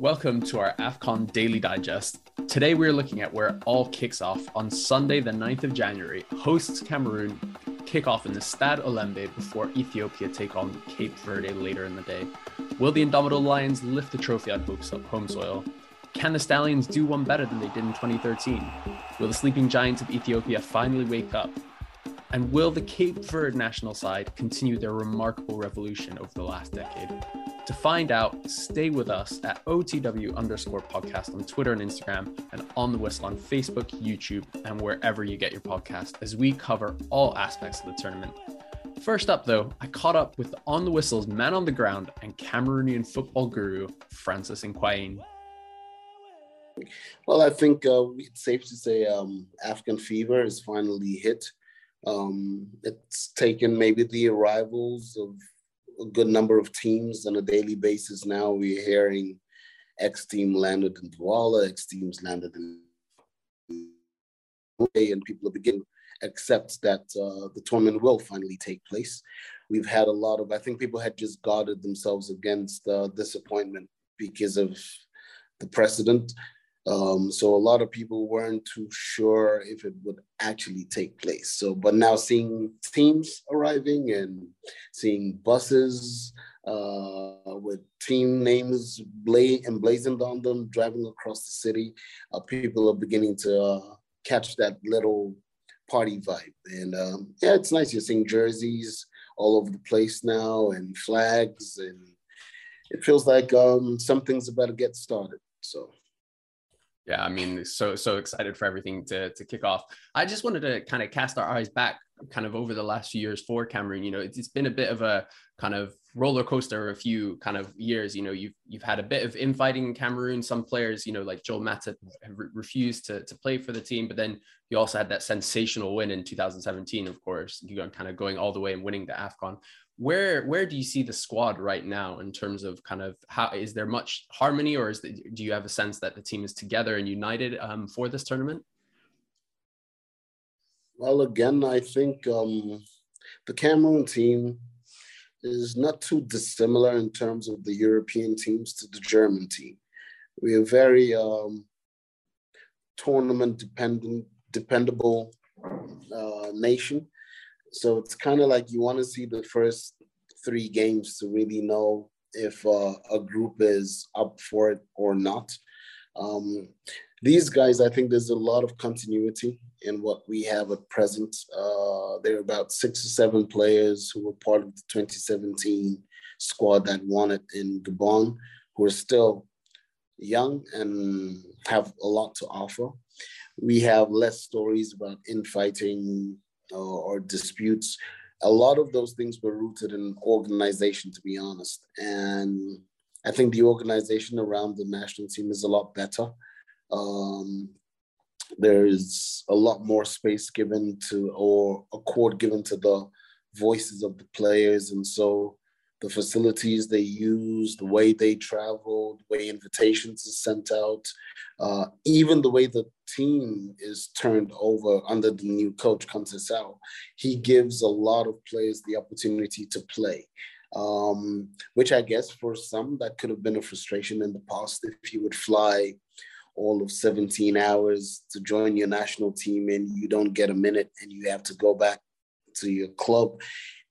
Welcome to our AFCON Daily Digest. Today we're looking at where it all kicks off on Sunday, the 9th of January. Hosts Cameroon kick off in the Stade Olembe before Ethiopia take on Cape Verde later in the day. Will the Indomitable Lions lift the trophy on home soil? Can the Stallions do one better than they did in 2013? Will the sleeping giants of Ethiopia finally wake up? And will the Cape Verde national side continue their remarkable revolution over the last decade? To find out, stay with us at OTW underscore podcast on Twitter and Instagram and on the whistle on Facebook, YouTube, and wherever you get your podcast as we cover all aspects of the tournament. First up, though, I caught up with On the Whistle's man on the ground and Cameroonian football guru, Francis Nkwain. Well, I think uh, it's safe to say um, African fever is finally hit. Um, it's taken maybe the arrivals of a good number of teams on a daily basis now. We're hearing X team landed in Douala, X teams landed in and people are beginning to accept that uh, the tournament will finally take place. We've had a lot of, I think people had just guarded themselves against uh, disappointment because of the precedent. Um, so a lot of people weren't too sure if it would actually take place. So, but now seeing teams arriving and seeing buses uh, with team names bla- emblazoned on them driving across the city, uh, people are beginning to uh, catch that little party vibe. And um, yeah, it's nice. You're seeing jerseys all over the place now and flags, and it feels like um, something's about to get started. So yeah, I mean, so so excited for everything to to kick off. I just wanted to kind of cast our eyes back, kind of over the last few years for Cameroon. You know, it's, it's been a bit of a kind of roller coaster a few kind of years. You know, you've you've had a bit of infighting in Cameroon. Some players, you know, like Joel Matip, have re- refused to to play for the team. But then you also had that sensational win in 2017, of course. You know, kind of going all the way and winning the Afcon where where do you see the squad right now in terms of kind of how is there much harmony or is the, do you have a sense that the team is together and united um, for this tournament well again i think um, the cameroon team is not too dissimilar in terms of the european teams to the german team we are very um, tournament dependent dependable uh, nation so it's kind of like you want to see the first three games to really know if uh, a group is up for it or not. Um, these guys, I think there's a lot of continuity in what we have at present. Uh, there are about six or seven players who were part of the 2017 squad that won it in Gabon, who are still young and have a lot to offer. We have less stories about infighting, or, or disputes, a lot of those things were rooted in organization, to be honest. And I think the organization around the national team is a lot better. Um, there's a lot more space given to, or a chord given to the voices of the players. And so the facilities they use, the way they travel, the way invitations are sent out, uh, even the way the team is turned over under the new coach, Conceição, he gives a lot of players the opportunity to play. Um, which I guess for some that could have been a frustration in the past if you would fly all of 17 hours to join your national team and you don't get a minute and you have to go back to your club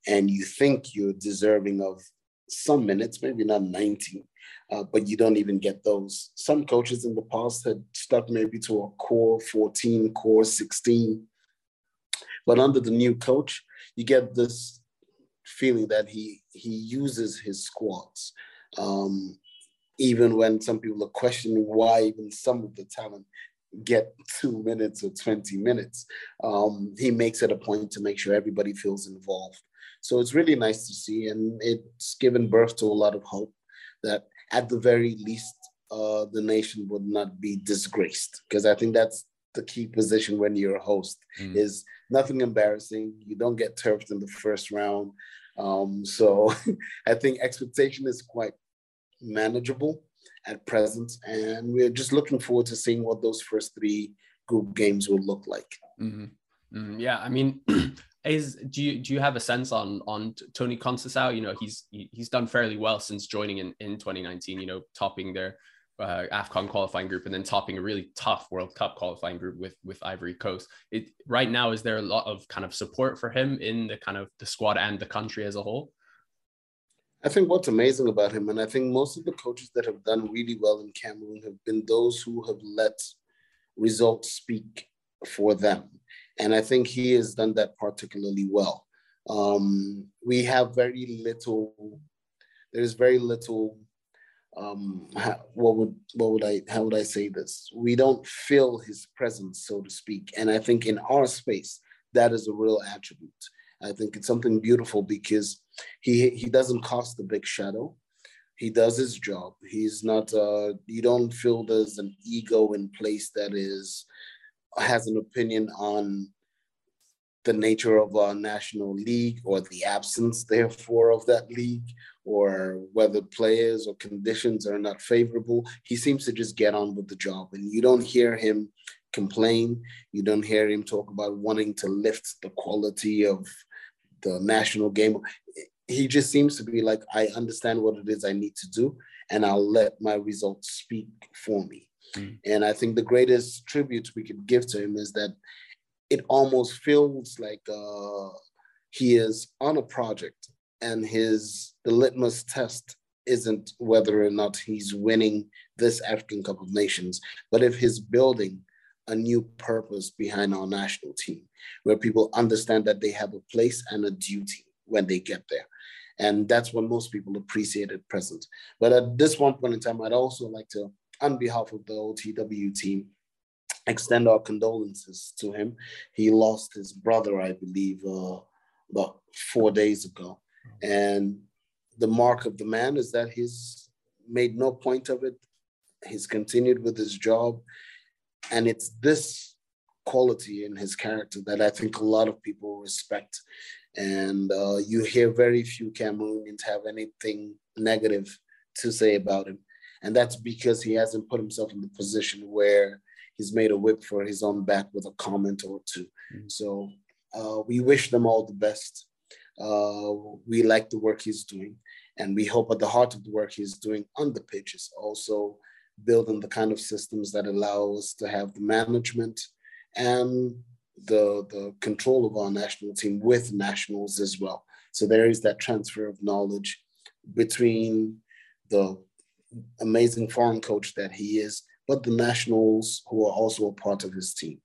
and you think you're deserving of some minutes, maybe not 90, uh, but you don't even get those. Some coaches in the past had stuck maybe to a core 14, core 16. But under the new coach, you get this feeling that he he uses his squads. Um, even when some people are questioning why even some of the talent get two minutes or 20 minutes, um, he makes it a point to make sure everybody feels involved. So it's really nice to see, and it's given birth to a lot of hope that at the very least, uh, the nation would not be disgraced. Because I think that's the key position when you're a host mm. is nothing embarrassing. You don't get turfed in the first round. Um, so I think expectation is quite manageable at present, and we're just looking forward to seeing what those first three group games will look like. Mm-hmm. Mm, yeah, I mean, is do you do you have a sense on on Toni Conceição? You know, he's he's done fairly well since joining in in 2019. You know, topping their uh, AFCON qualifying group and then topping a really tough World Cup qualifying group with with Ivory Coast. It right now is there a lot of kind of support for him in the kind of the squad and the country as a whole? I think what's amazing about him, and I think most of the coaches that have done really well in Cameroon have been those who have let results speak for them. And I think he has done that particularly well. Um, we have very little, there's very little um what would what would i how would i say this we don't feel his presence so to speak and i think in our space that is a real attribute i think it's something beautiful because he he doesn't cast a big shadow he does his job he's not uh you don't feel there's an ego in place that is has an opinion on the nature of a national league or the absence, therefore, of that league, or whether players or conditions are not favorable. He seems to just get on with the job, and you don't hear him complain. You don't hear him talk about wanting to lift the quality of the national game. He just seems to be like, I understand what it is I need to do, and I'll let my results speak for me. Mm. And I think the greatest tribute we could give to him is that it almost feels like uh, he is on a project and his the litmus test isn't whether or not he's winning this African Cup of Nations, but if he's building a new purpose behind our national team, where people understand that they have a place and a duty when they get there. And that's what most people appreciate at present. But at this one point in time, I'd also like to, on behalf of the OTW team, extend our condolences to him. He lost his brother, I believe, uh, about four days ago. And the mark of the man is that he's made no point of it. He's continued with his job. And it's this quality in his character that I think a lot of people respect. And uh, you hear very few Cameroonians have anything negative to say about him. And that's because he hasn't put himself in the position where he's made a whip for his own back with a comment or 2 mm-hmm. So uh, we wish them all the best. Uh, we like the work he's doing, and we hope at the heart of the work he's doing on the pitch is also building the kind of systems that allow us to have the management and the the control of our national team with nationals as well. So there is that transfer of knowledge between the amazing foreign coach that he is but the nationals who are also a part of his team.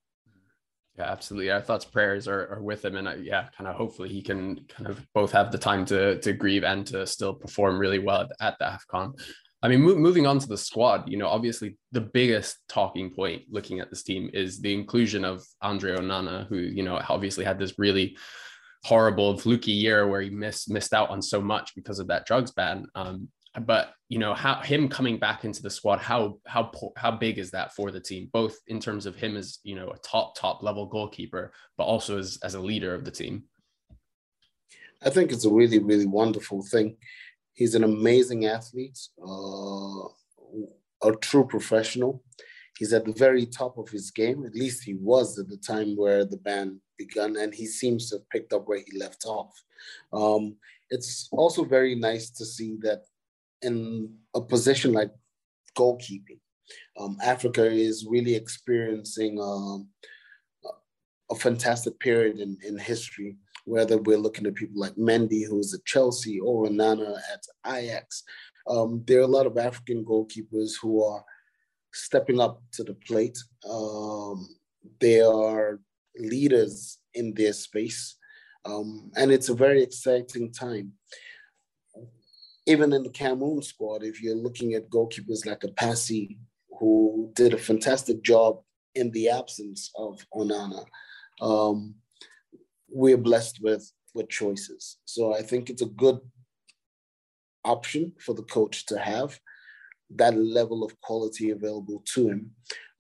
Yeah, absolutely. Our thoughts, prayers are, are with him, and I, yeah, kind of hopefully he can kind of both have the time to to grieve and to still perform really well at, at the Afcon. I mean, mo- moving on to the squad, you know, obviously the biggest talking point looking at this team is the inclusion of Andre Onana, who you know obviously had this really horrible fluky year where he missed missed out on so much because of that drugs ban. Um, but you know how him coming back into the squad how how how big is that for the team both in terms of him as you know a top top level goalkeeper but also as as a leader of the team i think it's a really really wonderful thing he's an amazing athlete uh, a true professional. He's at the very top of his game. At least he was at the time where the ban began and he seems to have picked up where he left off. Um, it's also very nice to see that in a position like goalkeeping. Um, Africa is really experiencing um, a fantastic period in, in history, whether we're looking at people like Mendy, who's at Chelsea, or Onana at Ajax. Um, there are a lot of African goalkeepers who are stepping up to the plate. Um, they are leaders in their space. Um, and it's a very exciting time even in the Cameroon squad, if you're looking at goalkeepers like a Passy, who did a fantastic job in the absence of Onana, um, we're blessed with with choices. So I think it's a good option for the coach to have that level of quality available to him.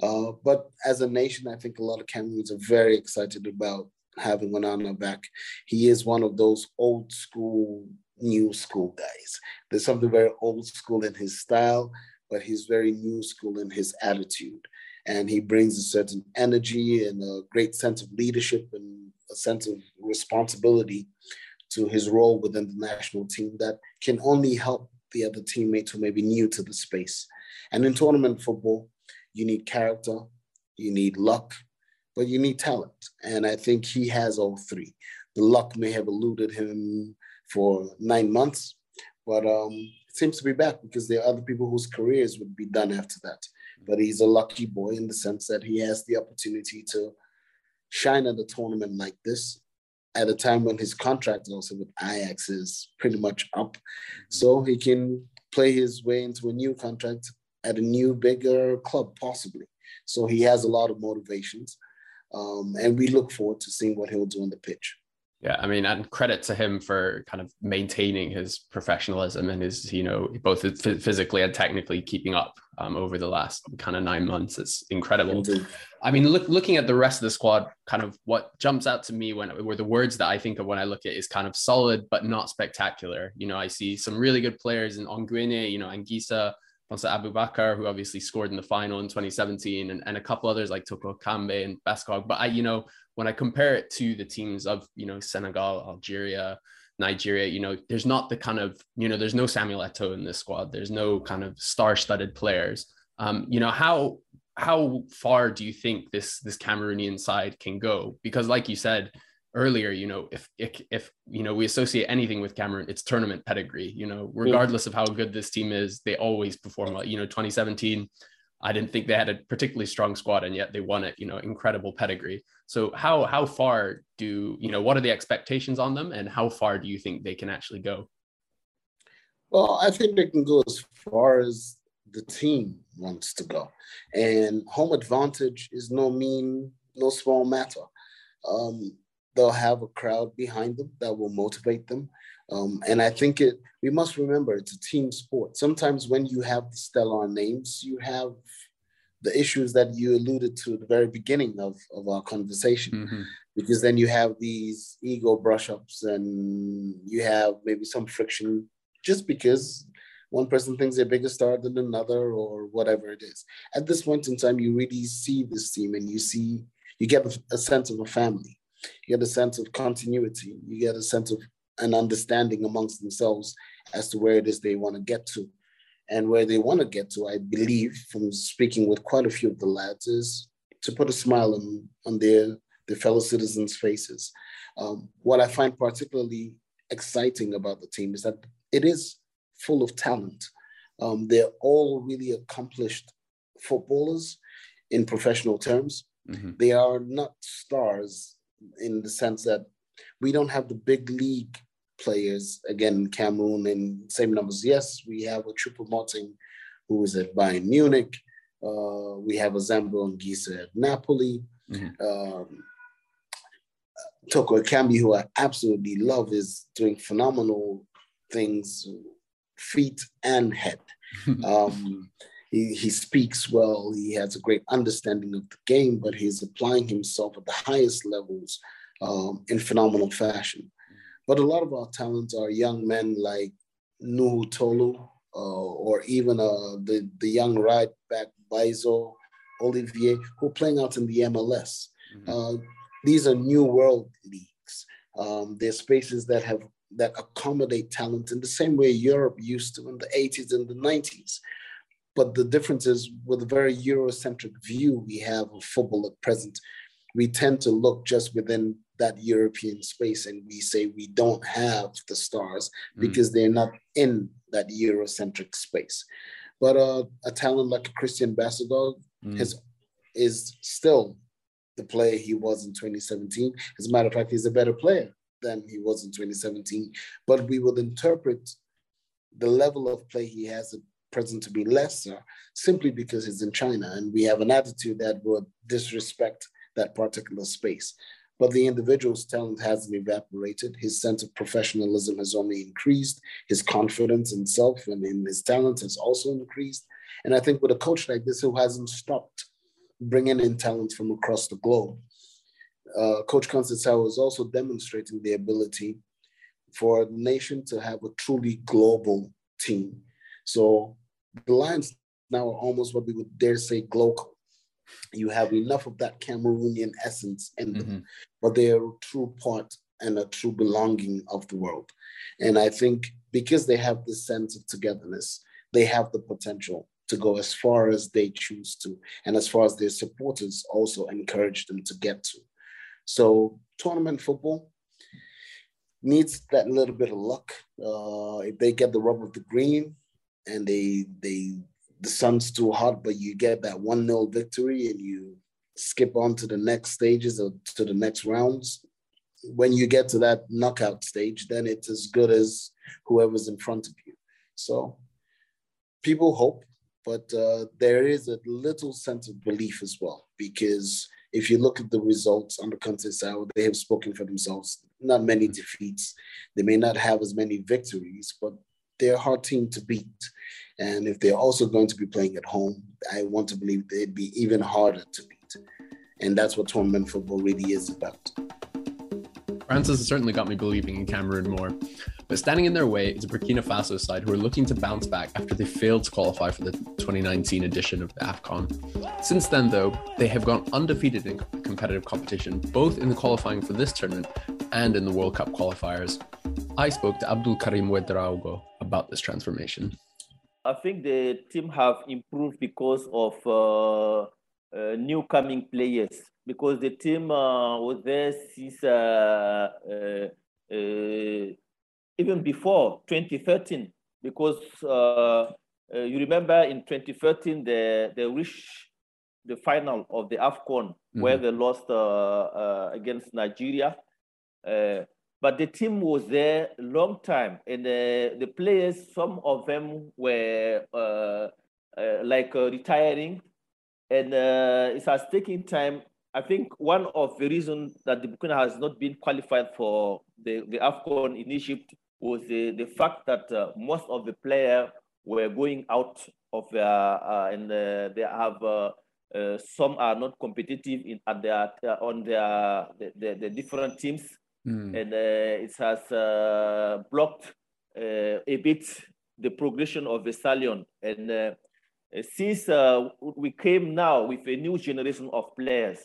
Uh, but as a nation, I think a lot of Cameroons are very excited about having Onana back. He is one of those old school new school guys. There's something very old school in his style, but he's very new school in his attitude. And he brings a certain energy and a great sense of leadership and a sense of responsibility to his role within the national team that can only help the other teammates who may be new to the space. And in tournament football, you need character, you need luck, but you need talent. And I think he has all three. The luck may have eluded him for nine months, but um, it seems to be back because there are other people whose careers would be done after that. But he's a lucky boy in the sense that he has the opportunity to shine at a tournament like this at a time when his contract also with Ajax is pretty much up. So he can play his way into a new contract at a new, bigger club, possibly. So he has a lot of motivations. Um, and we look forward to seeing what he'll do on the pitch. Yeah, I mean, and credit to him for kind of maintaining his professionalism and his, you know, both physically and technically keeping up um, over the last kind of nine months. It's incredible. Indeed. I mean, look, looking at the rest of the squad, kind of what jumps out to me when were the words that I think of when I look at is kind of solid but not spectacular. You know, I see some really good players in Onguéné, you know, Anguissa, Monsah Aboubakar, who obviously scored in the final in 2017, and, and a couple others like Toko Ekambi and Bassogog. But I, you know, when I compare it to the teams of, you know, Senegal, Algeria, Nigeria, you know, there's not the kind of, you know, there's no Samuel Eto'o in this squad. There's no kind of star-studded players. Um, you know, how how far do you think this this Cameroonian side can go? Because like you said, earlier, you know, if, if, if, you know, we associate anything with Cameroon, it's tournament pedigree, you know, regardless of how good this team is, they always perform well. You know, 2017, I didn't think they had a particularly strong squad and yet they won it, you know, incredible pedigree. So how, how far do, you know, what are the expectations on them and how far do you think they can actually go? Well, I think they can go as far as the team wants to go. And home advantage is no mean, no small matter. Um, they'll have a crowd behind them that will motivate them. Um, and I think it, we must remember it's a team sport. Sometimes when you have the stellar names, you have the issues that you alluded to at the very beginning of, of our conversation, mm-hmm. because then you have these ego brush ups and you have maybe some friction just because one person thinks they're bigger star than another or whatever it is. At this point in time, you really see this team and you see, you get a sense of a family you get a sense of continuity, you get a sense of an understanding amongst themselves as to where it is they want to get to. And where they want to get to, I believe, from speaking with quite a few of the lads, is to put a smile on, on their, their fellow citizens' faces. Um, what I find particularly exciting about the team is that it is full of talent. Um, they're all really accomplished footballers in professional terms. Mm-hmm. They are not stars in the sense that we don't have the big league players again Cameroon in same numbers. Yes, we have a Choupo-Moting who is at Bayern Munich. Uh, we have a Zambo Anguissa at Napoli. Mm-hmm. Um, Toko Ekambi, who I absolutely love, is doing phenomenal things, feet and head. um, he, he speaks well, he has a great understanding of the game, but he's applying himself at the highest levels um, in phenomenal fashion. But a lot of our talents are young men like Nouhou Tolo, uh, or even uh, the, the young right back Mbaizo Olivier, who are playing out in the MLS. Mm-hmm. Uh, these are new world leagues. Um, they're spaces that have that accommodate talent in the same way Europe used to in the 80s and the 90s. But the difference is with a very Eurocentric view we have of football at present, we tend to look just within that European space and we say we don't have the stars mm. because they're not in that Eurocentric space. But uh, a talent like Christian Bassogog mm. has, is still the player he was in 2017. As a matter of fact, he's a better player than he was in 2017. But we would interpret the level of play he has at present to be lesser simply because he's in China and we have an attitude that would disrespect that particular space. But the individual's talent hasn't evaporated. His sense of professionalism has only increased. His confidence in self and in his talent has also increased. And I think with a coach like this who hasn't stopped bringing in talent from across the globe, uh, Coach Conceição is also demonstrating the ability for a nation to have a truly global team. So the Lions now are almost what we would dare say global. You have enough of that Cameroonian essence in them, mm-hmm. but they are a true part and a true belonging of the world. And I think because they have this sense of togetherness, they have the potential to go as far as they choose to, and as far as their supporters also encourage them to get to. So, tournament football needs that little bit of luck. Uh, if they get the rub of the green and they they the sun's too hot, but you get that one 0 victory and you skip on to the next stages or to the next rounds. When you get to that knockout stage, then it's as good as whoever's in front of you. So people hope, but uh, there is a little sense of belief as well, because if you look at the results on the contest side, they have spoken for themselves. Not many defeats. They may not have as many victories, but they're a hard team to beat. And if they're also going to be playing at home, I want to believe they'd be even harder to beat. And that's what tournament football really is about. Francis has certainly got me believing in Cameroon more. But standing in their way is a Burkina Faso side who are looking to bounce back after they failed to qualify for the 2019 edition of the AFCON. Since then, though, they have gone undefeated in competitive competition, both in the qualifying for this tournament and in the World Cup qualifiers. I spoke to Abdul Karim Ouedraogo about this transformation. I think the team have improved because of uh, uh, new coming players because the team uh, was there since uh, even before 2013 because you remember in 2013 they, they reached the final of the AFCON mm-hmm. where they lost against Nigeria. But the team was there a long time and the players, some of them were like retiring and uh, it has taken time. I think one of the reasons that the Burkina has not been qualified for the, the AFCON in Egypt was the, the fact that uh, most of the players were going out of their, uh, and uh, they have, uh, uh, some are not competitive in, at their, on their, the, the, the different teams. Mm. And it has blocked a bit the progression of the stallion. And uh, since uh, we came now with a new generation of players,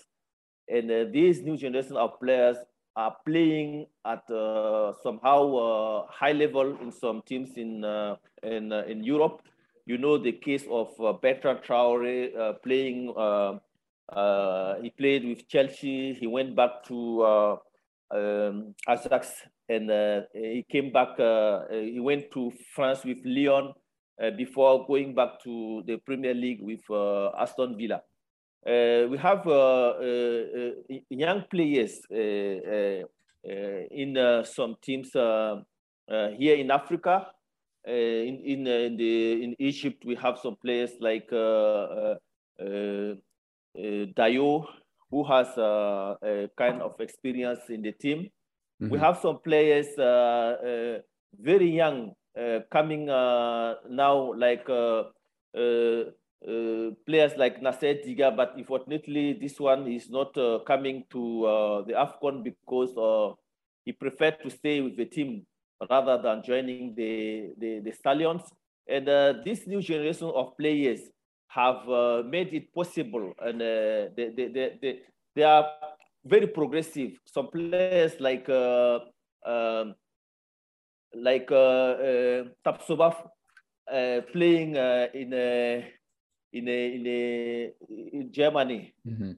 and uh, these new generation of players are playing at uh, somehow uh, high level in some teams in uh, in in Europe. You know the case of Bertrand Traore playing. he played with Chelsea. He went back to um, Ajax, and uh, he came back. Uh, uh, he went to France with Lyon uh, before going back to the Premier League with uh, Aston Villa. Uh, we have young players in some teams here in Africa. in in, in, the, in Egypt, we have some players like Dayo, who has a kind of experience in the team. Mm -hmm. We mm-hmm. have some players very young uh, coming uh, now like uh, players like Nasser Djiga, but unfortunately this one is not coming to the AFCON because he preferred to stay with the team rather than joining the, the, the Stallions. And this new generation of players have made it possible and they, they, they, they, are very progressive. Some players like uh, um, like uh, uh, uh, playing in a, in a, in a, in Germany. Mm-hmm.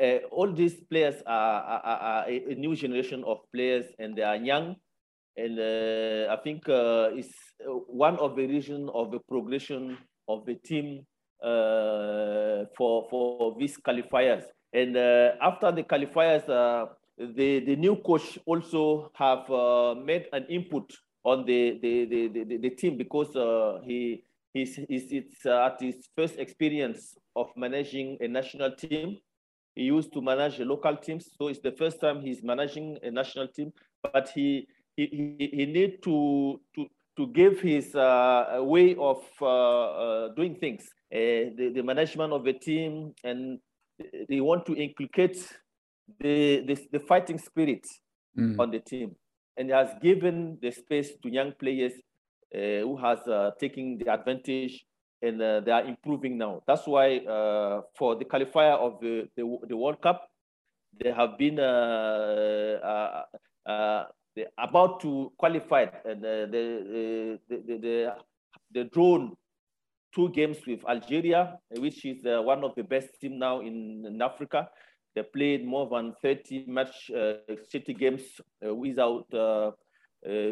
Uh, all these players are, are, are, a new generation of players and they are young. And uh, I think uh, it's one of the reasons of the progression of the team for, for these qualifiers. And after the qualifiers, the, the new coach also have uh, made an input on the, the, the, the, the team because uh, he he's, he's it's uh, at his first experience of managing a national team. He used to manage local teams, so it's the first time he's managing a national team. But he he, he, he need to to to give his uh, way of uh, uh, doing things, the, the management of the team, and they want to inculcate the, the, the fighting spirit mm. on the team and has given the space to young players uh, who has uh, taken the advantage and uh, they are improving now. That's why uh, for the qualifier of the, the, the, World Cup, they have been uh, uh, about to qualify and uh, the, the, the, the, the drawn two games with Algeria, which is uh, one of the best team now in, in, Africa. They played more than 30 match uh, city games uh, without uh, uh,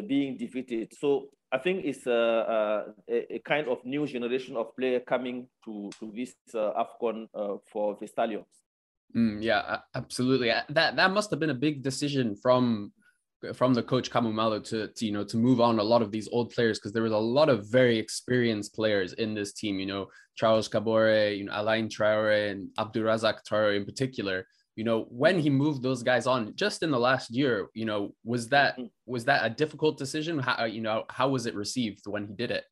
being defeated. So I think it's a, a, a, kind of new generation of player coming to, to this AFCON for the Stallions. Mm, yeah, absolutely. That that must have been a big decision from from the coach Kamou Malo to, to you know to move on a lot of these old players because there was a lot of very experienced players in this team. You know Charles Kabore, you know Alain Traore, and Abdourazak Traore in particular. You know when he moved those guys on just in the last year. You know was that mm-hmm. was that a difficult decision? How you know how was it received when he did it?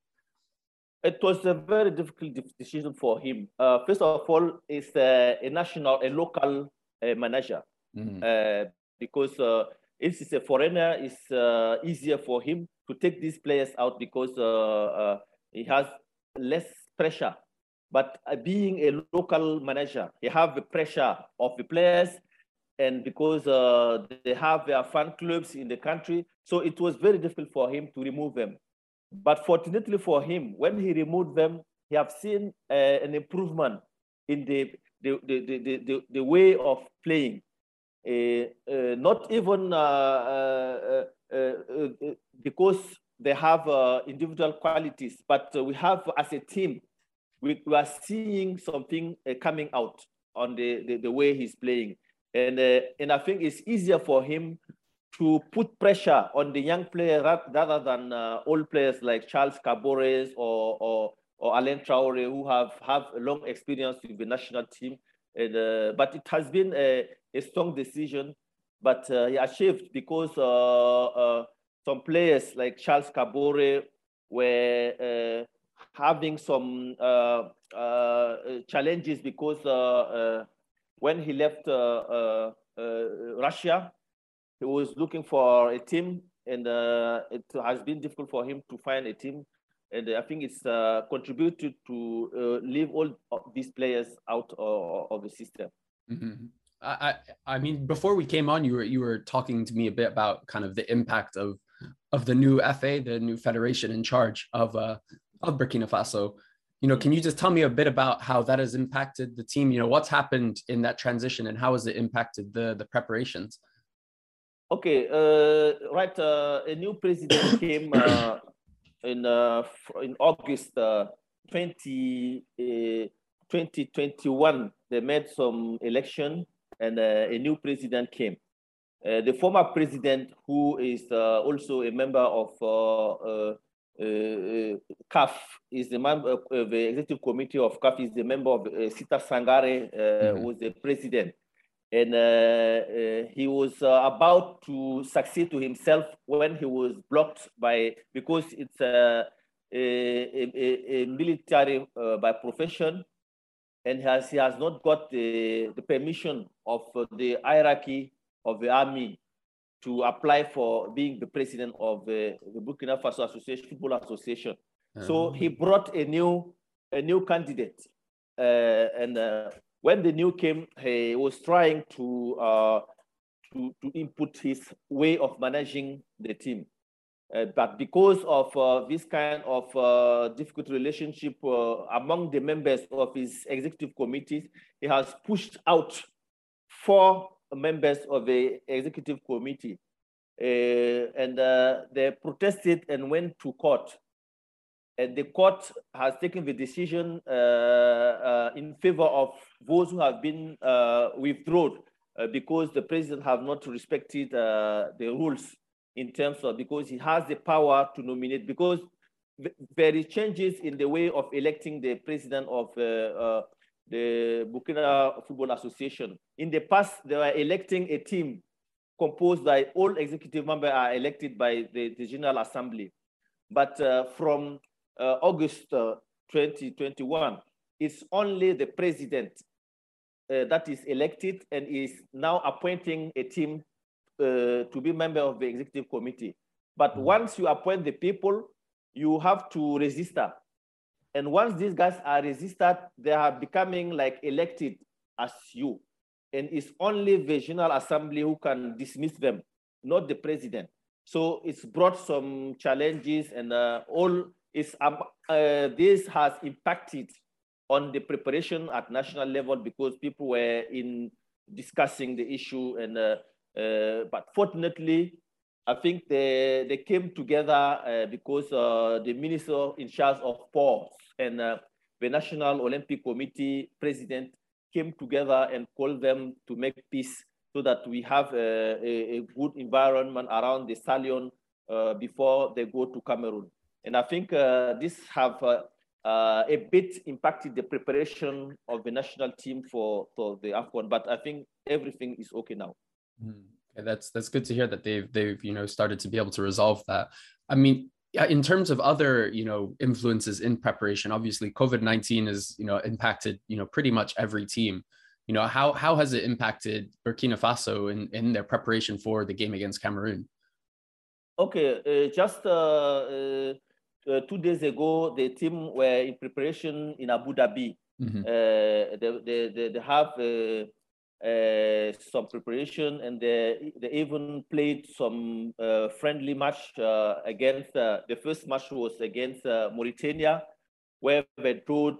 It was a very difficult decision for him. Uh, first of all, it's a, a national, a local uh, manager, mm-hmm. uh, because uh, if he's a foreigner, it's uh, easier for him to take these players out because uh, he has less pressure. But being a local manager, he have the pressure of the players, and because they have their fan clubs in the country, so it was very difficult for him to remove them. But fortunately for him, when he removed them, he have seen uh, an improvement in the, the, the, the, the, the way of playing. Uh, uh, not even uh, uh, uh, because they have individual qualities, but we have as a team, we, we are seeing something coming out on the, the, the, way he's playing. And, and I think it's easier for him to put pressure on the young player rather than uh, old players like Charles Kabores or, or, or Alain Traore who have, have long experience with the national team. And, uh, but it has been a, a strong decision, but uh, he achieved because uh, uh, some players like Charles Kabore were uh, having some challenges because when he left Russia, he was looking for a team, and uh, it has been difficult for him to find a team. And I think it's uh, contributed to uh, leave all these players out of, of the system. Mm-hmm. I, I mean, before we came on, you were you were talking to me a bit about kind of the impact of of the new FA, the new federation in charge of uh, of Burkina Faso. You know, can you just tell me a bit about how that has impacted the team? You know, what's happened in that transition, and how has it impacted the the preparations? Okay, uh, right. Uh, a new president came uh, in uh, in August uh, 20, uh, 2021. They made some election, and uh, a new president came. Uh, the former president, who is uh, also a member of CAF, is the member of the executive committee of CAF. Is the member of Sita Sangare, mm-hmm. was the president and uh, uh, he was uh, about to succeed to himself when he was blocked by because it's a, a, a military by profession and has, he has not got the, the permission of the hierarchy of the army to apply for being the president of the, the Burkina Faso Association, Football Association. So he brought a new, a new candidate. Uh, and uh, when the new came, he was trying to, uh, to, to input his way of managing the team. Uh, but because of uh, this kind of uh, difficult relationship uh, among the members of his executive committees, he has pushed out four members of the executive committee. Uh, and they protested and went to court the court has taken the decision uh, uh, in favor of those who have been uh, withdrawn uh, because the president have not respected uh, the rules in terms of because he has the power to nominate because there is changes in the way of electing the president of uh, the Burkina Football Association. In the past, they were electing a team composed by all executive members are elected by the, the General Assembly. But from uh, August uh, 2021, it's only the president uh, that is elected and is now appointing a team to be member of the executive committee. But mm-hmm. once you appoint the people, you have to register. And once these guys are registered, they are becoming like elected as you. And it's only the General Assembly who can dismiss them, not the president. So it's brought some challenges and all is um, this has impacted on the preparation at national level because people were in discussing the issue and uh, uh, but fortunately I think they, they came together uh, because uh, the minister in charge of sports and uh, the National Olympic Committee president came together and called them to make peace so that we have a, a, a good environment around the stallion uh, before they go to Cameroon. And I think this have uh, a bit impacted the preparation of the national team for, for the AFCON, but I think everything is okay now. Mm. that's that's good to hear that they've they've you know started to be able to resolve that. I mean, in terms of other you know influences in preparation, obviously COVID nineteen has you know impacted you know pretty much every team. You know how how has it impacted Burkina Faso in in their preparation for the game against Cameroon? Okay, uh, just uh, uh uh, two days ago, the team were in preparation in Abu Dhabi. Mm-hmm. Uh, they, they, they, have uh, uh some preparation and they, they even played some uh, friendly match uh, against, the first match was against Mauritania, where they drew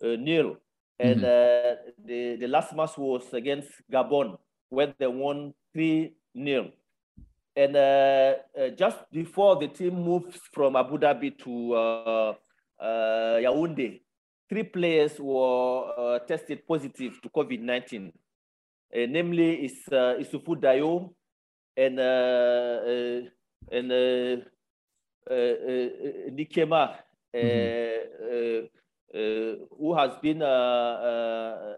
nil. And mm-hmm. the, the last match was against Gabon, where they won 3 nil. And uh, uh, just before the team moves from Abu Dhabi to uh, uh Yaoundé, three players were tested positive to COVID-19. Uh, namely, is Issoufou Dayo and and Nikema, mm-hmm. who has been I've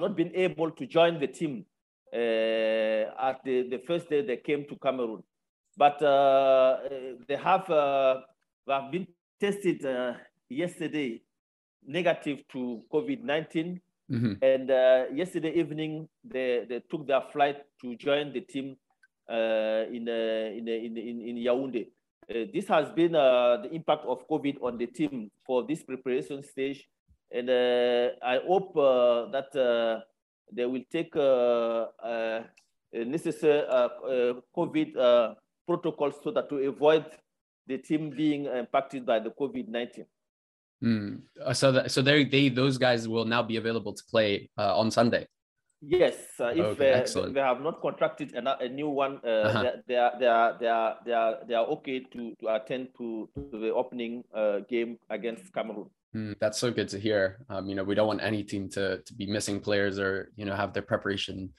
not been able to join the team at the, the first day they came to Cameroon. But uh, they have, uh, have been tested yesterday negative to COVID-19. Mm-hmm. And uh, yesterday evening, they, they took their flight to join the team uh, in, uh, in, in, in, in Yaoundé. this has been the impact of COVID on the team for this preparation stage. And I hope that they will take uh, uh, necessary uh, COVID protocols so that to avoid the team being impacted by the COVID-19. Mm. so that, so they, they those guys will now be available to play on Sunday. Yes, uh, if okay, uh, they have not contracted a, a new one, uh, uh-huh. they, they, are, they, are, they, are, they, are, they are okay to, to attend to, to the opening game against Cameroon. Mm, that's so good to hear. Um, you know, we don't want any team to to be missing players or you know have their preparation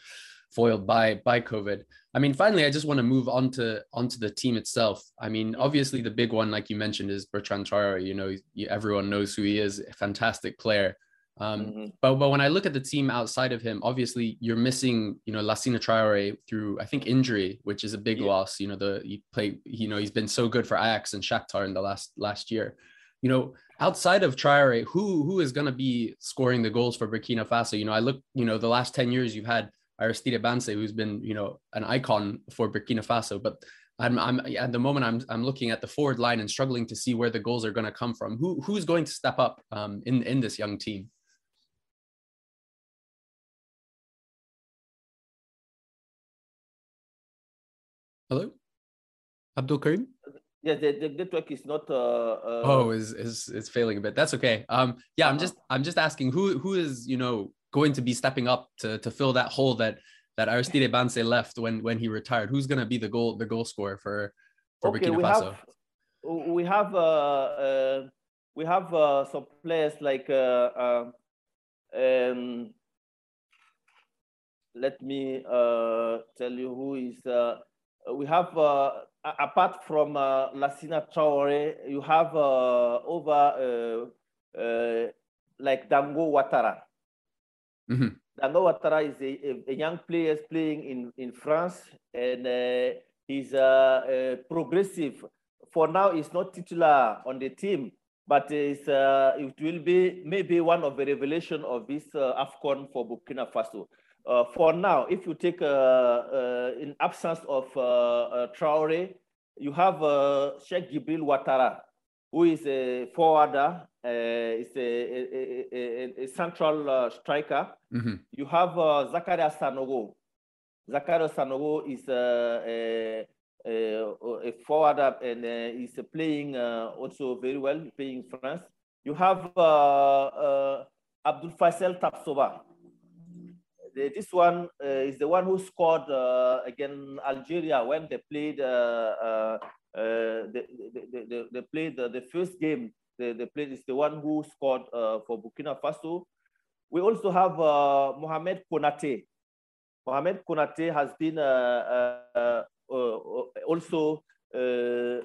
foiled by by COVID. I mean, finally, I just want to move on to onto the team itself. I mean, obviously, the big one, like you mentioned, is Bertrand Traore. You know, everyone knows who he is, a fantastic player. Um, mm-hmm. But but when I look at the team outside of him, obviously you're missing, you know, Lassina Traore through I think injury, which is a big yeah. loss. You know, the he play, you know, he's been so good for Ajax and Shakhtar in the last last year. You know, outside of Traore, who who is going to be scoring the goals for Burkina Faso? You know, I look, you know, the last 10 years you've had Aristide Bancé, who's been, you know, an icon for Burkina Faso, but I'm, I'm at the moment I'm I'm looking at the forward line and struggling to see where the goals are going to come from. Who who's going to step up um, in in this young team? Hello, Abdul Karim. Yeah, the, the network is not. Uh, uh, oh, is is is failing a bit. That's okay. Um, yeah, I'm uh-huh. just I'm just asking who who is you know going to be stepping up to to fill that hole that that Aristide Bancé left when when he retired. Who's going to be the goal the goal scorer for for okay, Burkina we Faso? Have, we have uh, uh we have uh, some players like uh, uh, um, let me uh, tell you who is uh, we have uh, apart from uh, Lassina Traore, you have uh, over uh, uh, like Dango Ouattara. Mm-hmm. Dango Ouattara is a, a, young player playing in, in France, and uh, he's uh, progressive. For now, he's not titular on the team, but it will be maybe one of the revelation of this AFCON for Burkina Faso. Uh, for now, if you take uh, uh, in absence of uh, uh, Traore, you have uh, Sheikh Gibril Ouattara, who is a forwarder, is a, a, a, a central striker. Mm-hmm. You have Zakaria Sanogo. Zakaria Sanogo is a, a forward up and is playing also very well, playing in France. You have Abdul Faisal Tapsoba. This one is the one who scored against Algeria when they played they, they, they, they, played the, first game they, they played is the one who scored uh, for Burkina Faso. We also have uh, Mohamed Konate. Mohamed Konate has been uh, uh, uh also uh,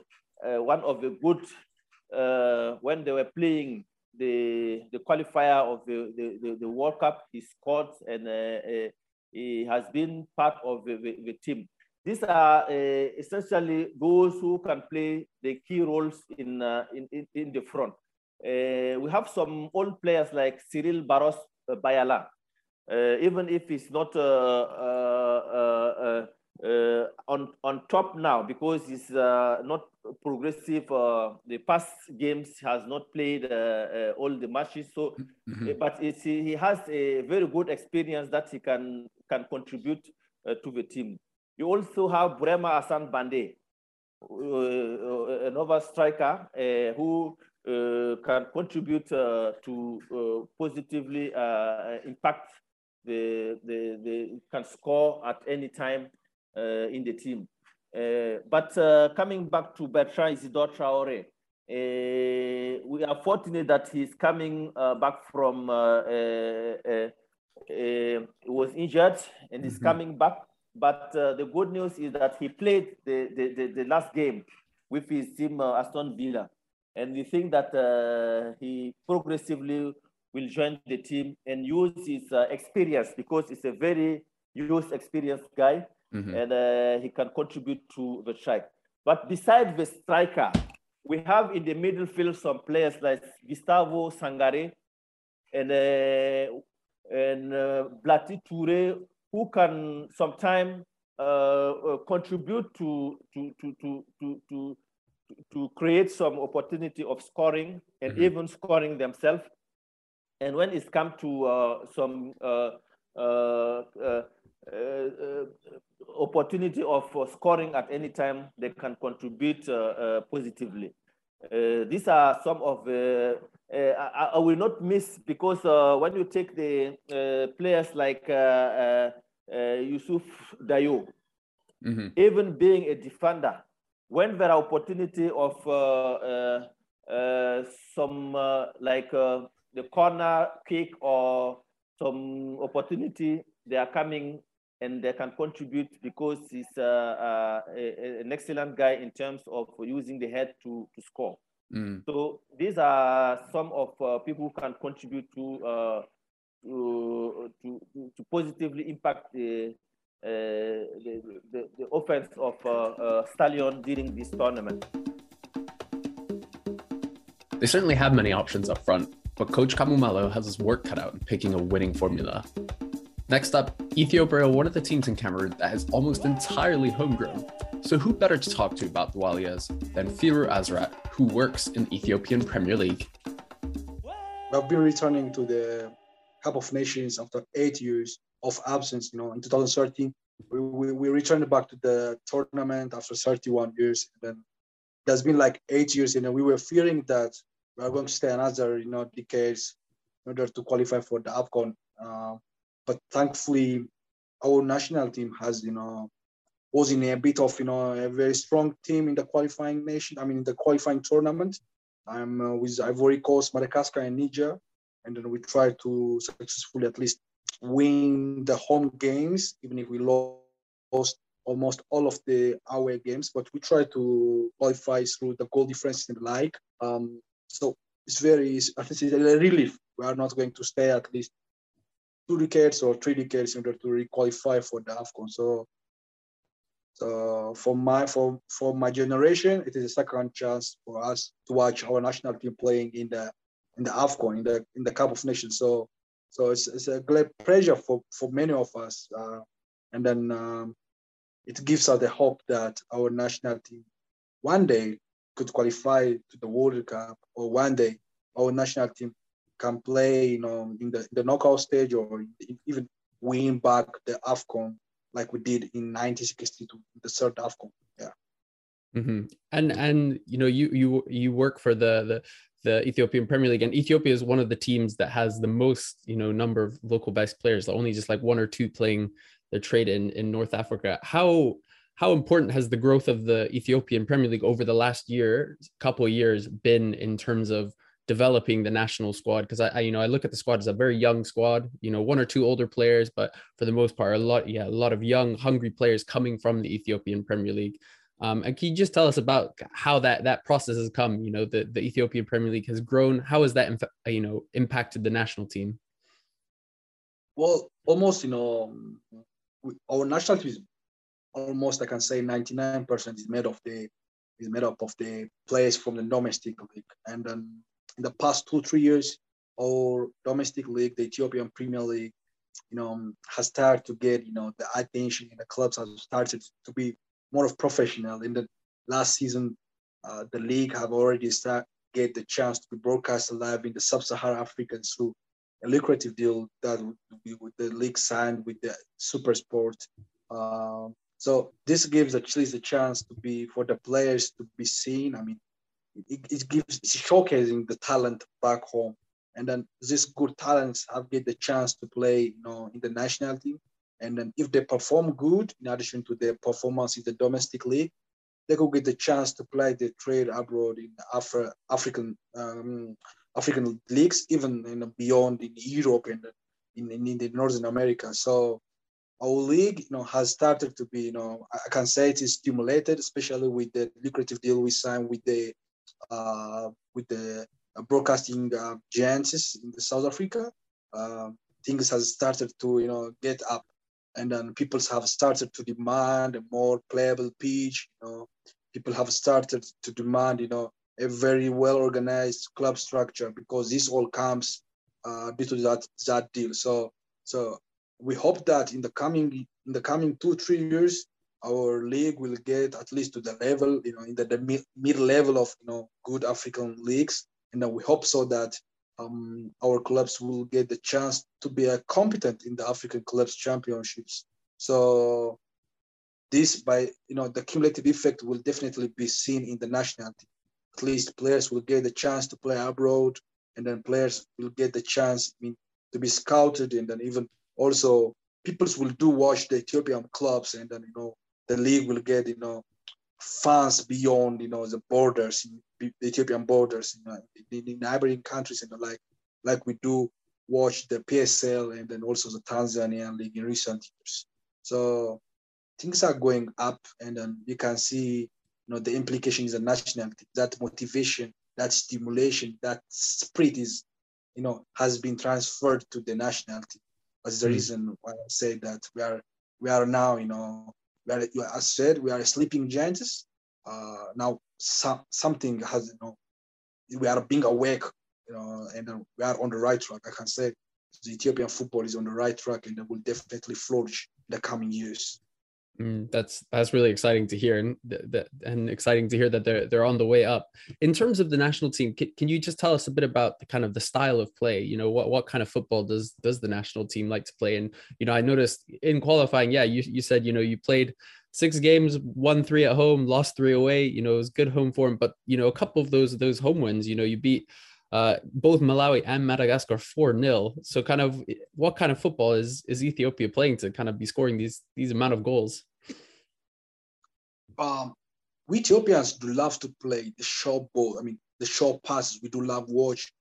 one of the good when they were playing the the qualifier of the, the, the, World Cup. He scored and he has been part of the, the, the team. These are uh, essentially those who can play the key roles in, uh, in, in, the front. Uh, we have some old players like Cyril Barros uh, Bayala, uh, even if he's not uh, on, on top now because he's not progressive. the past games has not played all the matches, so mm -hmm. but he has a very good experience that he can, can contribute to the team. You also have Brema Asan Bande, uh, another striker uh, who uh, can contribute uh, to uh, positively uh, impact the, the, the, can score at any time in the team. But coming back to Bertrand Isidore Traore, we are fortunate that he's coming back from, he was injured and mm -hmm. coming back but uh, the good news is that he played the, the, the, the last game with his team, uh, Aston Villa. And we think that uh, he progressively will join the team and use his uh, experience because he's a very used, experienced guy mm-hmm. and uh, he can contribute to the strike. But besides the striker, we have in the middle field some players like Gustavo Sangare and, uh, and Blati Toure, who can sometimes uh, uh, contribute to, to, to, to, to, to, to create some opportunity of scoring and mm -hmm. even scoring themselves. And when it's come to uh, some uh, uh, uh, opportunity of scoring at any time, they can contribute positively. these are some of the I, I, will not miss because when you take the players like uh, Yusuf Dayo, mm-hmm. even being a defender, when there are opportunity of uh, uh, uh some uh, like uh, the corner kick or some opportunity, they are coming and they can contribute because he's a, an excellent guy in terms of using the head to, to score. Mm. So these are some of people who can contribute to to, to, to positively impact the, uh, the, the, the, offense of uh, uh, Stallion during this tournament. They certainly have many options up front, but Coach Kamou Malo has his work cut out in picking a winning formula. Next up, Ethiopia are one of the teams in Cameroon that is almost entirely homegrown. So who better to talk to about the Walias than Firu Azrat, who works in the Ethiopian Premier League? I've been returning to the Cup of Nations after eight years of absence. You know, in 2013, we, we, we returned back to the tournament after 31 years. And then there's been like eight years, and we were fearing that we are going to stay another, you know, decades in order to qualify for the AFCON. Uh, but thankfully, our national team has, you know, was in a bit of, you know, a very strong team in the qualifying nation. I mean, in the qualifying tournament. I'm uh, with Ivory Coast, Madagascar, and Niger and then we try to successfully at least win the home games, even if we lost almost all of the away games. But we try to qualify through the goal difference and the like. Um, so it's very, I think it's a relief. We are not going to stay at least two decades or three decades in order to re-qualify for the AFCON. So, so for my for for my generation, it is a second chance for us to watch our national team playing in the in the AFCON, in the in the Cup of Nations. So so it's, it's a great pleasure for, for many of us. Uh, and then um, it gives us the hope that our national team one day could qualify to the World Cup, or one day our national team can play, you know, in the, the knockout stage, or even win back the AFCON like we did in 1962, the third AFCON. Yeah. Mm-hmm. And and you know you you you work for the the the Ethiopian Premier League, and Ethiopia is one of the teams that has the most, you know, number of local based players. Only just like one or two playing their trade in in North Africa. How how important has the growth of the Ethiopian Premier League over the last year, couple of years, been in terms of developing the national squad? Because I, I, you know, I look at the squad as a very young squad. You know, one or two older players, but for the most part, a lot, yeah, a lot of young, hungry players coming from the Ethiopian Premier League. Um, and can you just tell us about how that that process has come? You know, the, the Ethiopian Premier League has grown. How has that, you know, impacted the national team? Well, almost, you know, our national team is almost, I can say, 99% is made of the is made up of the players from the domestic league. And then in the past two three years, our domestic league, the Ethiopian Premier League, you know, has started to get you know the attention in the clubs has started to be more of professional. In the last season, uh, the league have already start get the chance to be broadcast live in the sub-Saharan Africa through a lucrative deal that with the league signed with the Super Sport. Um, so this gives at least a chance to be for the players to be seen. I mean, it, it gives it's showcasing the talent back home, and then these good talents have get the chance to play, you know, in the national team. And then if they perform good, in addition to their performance in the domestic league, they could get the chance to play the trade abroad in Afri- African um, African leagues, even you know, beyond in Europe and in, in, in the Northern America. So our league, you know, has started to be, you know, I can say it is stimulated, especially with the lucrative deal we signed with the with the broadcasting uh, giants in South Africa. Uh, things has started to, you know, get up and then people have started to demand a more playable pitch. You know, people have started to demand, you know, a very well organized club structure because this all comes uh, due to that that deal. So so we hope that in the coming in the coming two three years our league will get at least to the level you know in the, the mid, level of you know good African leagues and then we hope so that um, our clubs will get the chance to be a competent in the African clubs championships. So this by you know the cumulative effect will definitely be seen in the national team. At least players will get the chance to play abroad, and then players will get the chance I mean, to be scouted, and then even also people will do watch the Ethiopian clubs, and then you know the league will get you know fans beyond you know the borders the ethiopian borders you know, in, in neighboring countries and like like we do watch the psl and then also the tanzanian league in recent years so things are going up and then you can see you know the implications of nationality that motivation that stimulation that spirit is you know has been transferred to the nationality that's the mm. reason why i say that we are we are now you know we are, as I said, we are sleeping giants. Uh, now some, something has, you know, we are being awake, you know, and we are on the right track. I can say the Ethiopian football is on the right track and it will definitely flourish in the coming years. Mm, that's that's really exciting to hear, and that and exciting to hear that they're they're on the way up. In terms of the national team, can, can you just tell us a bit about the kind of the style of play? You know, what what kind of football does does the national team like to play? And you know, I noticed in qualifying, yeah, you you said you know you played six games, won three at home, lost three away. You know, it was good home form, but you know, a couple of those those home wins, you know, you beat uh, both Malawi and Madagascar 4 0. So kind of what kind of football is is Ethiopia playing to kind of be scoring these these amount of goals? Um, we Ethiopians do love to play the short ball. I mean, the short passes. We do love watch.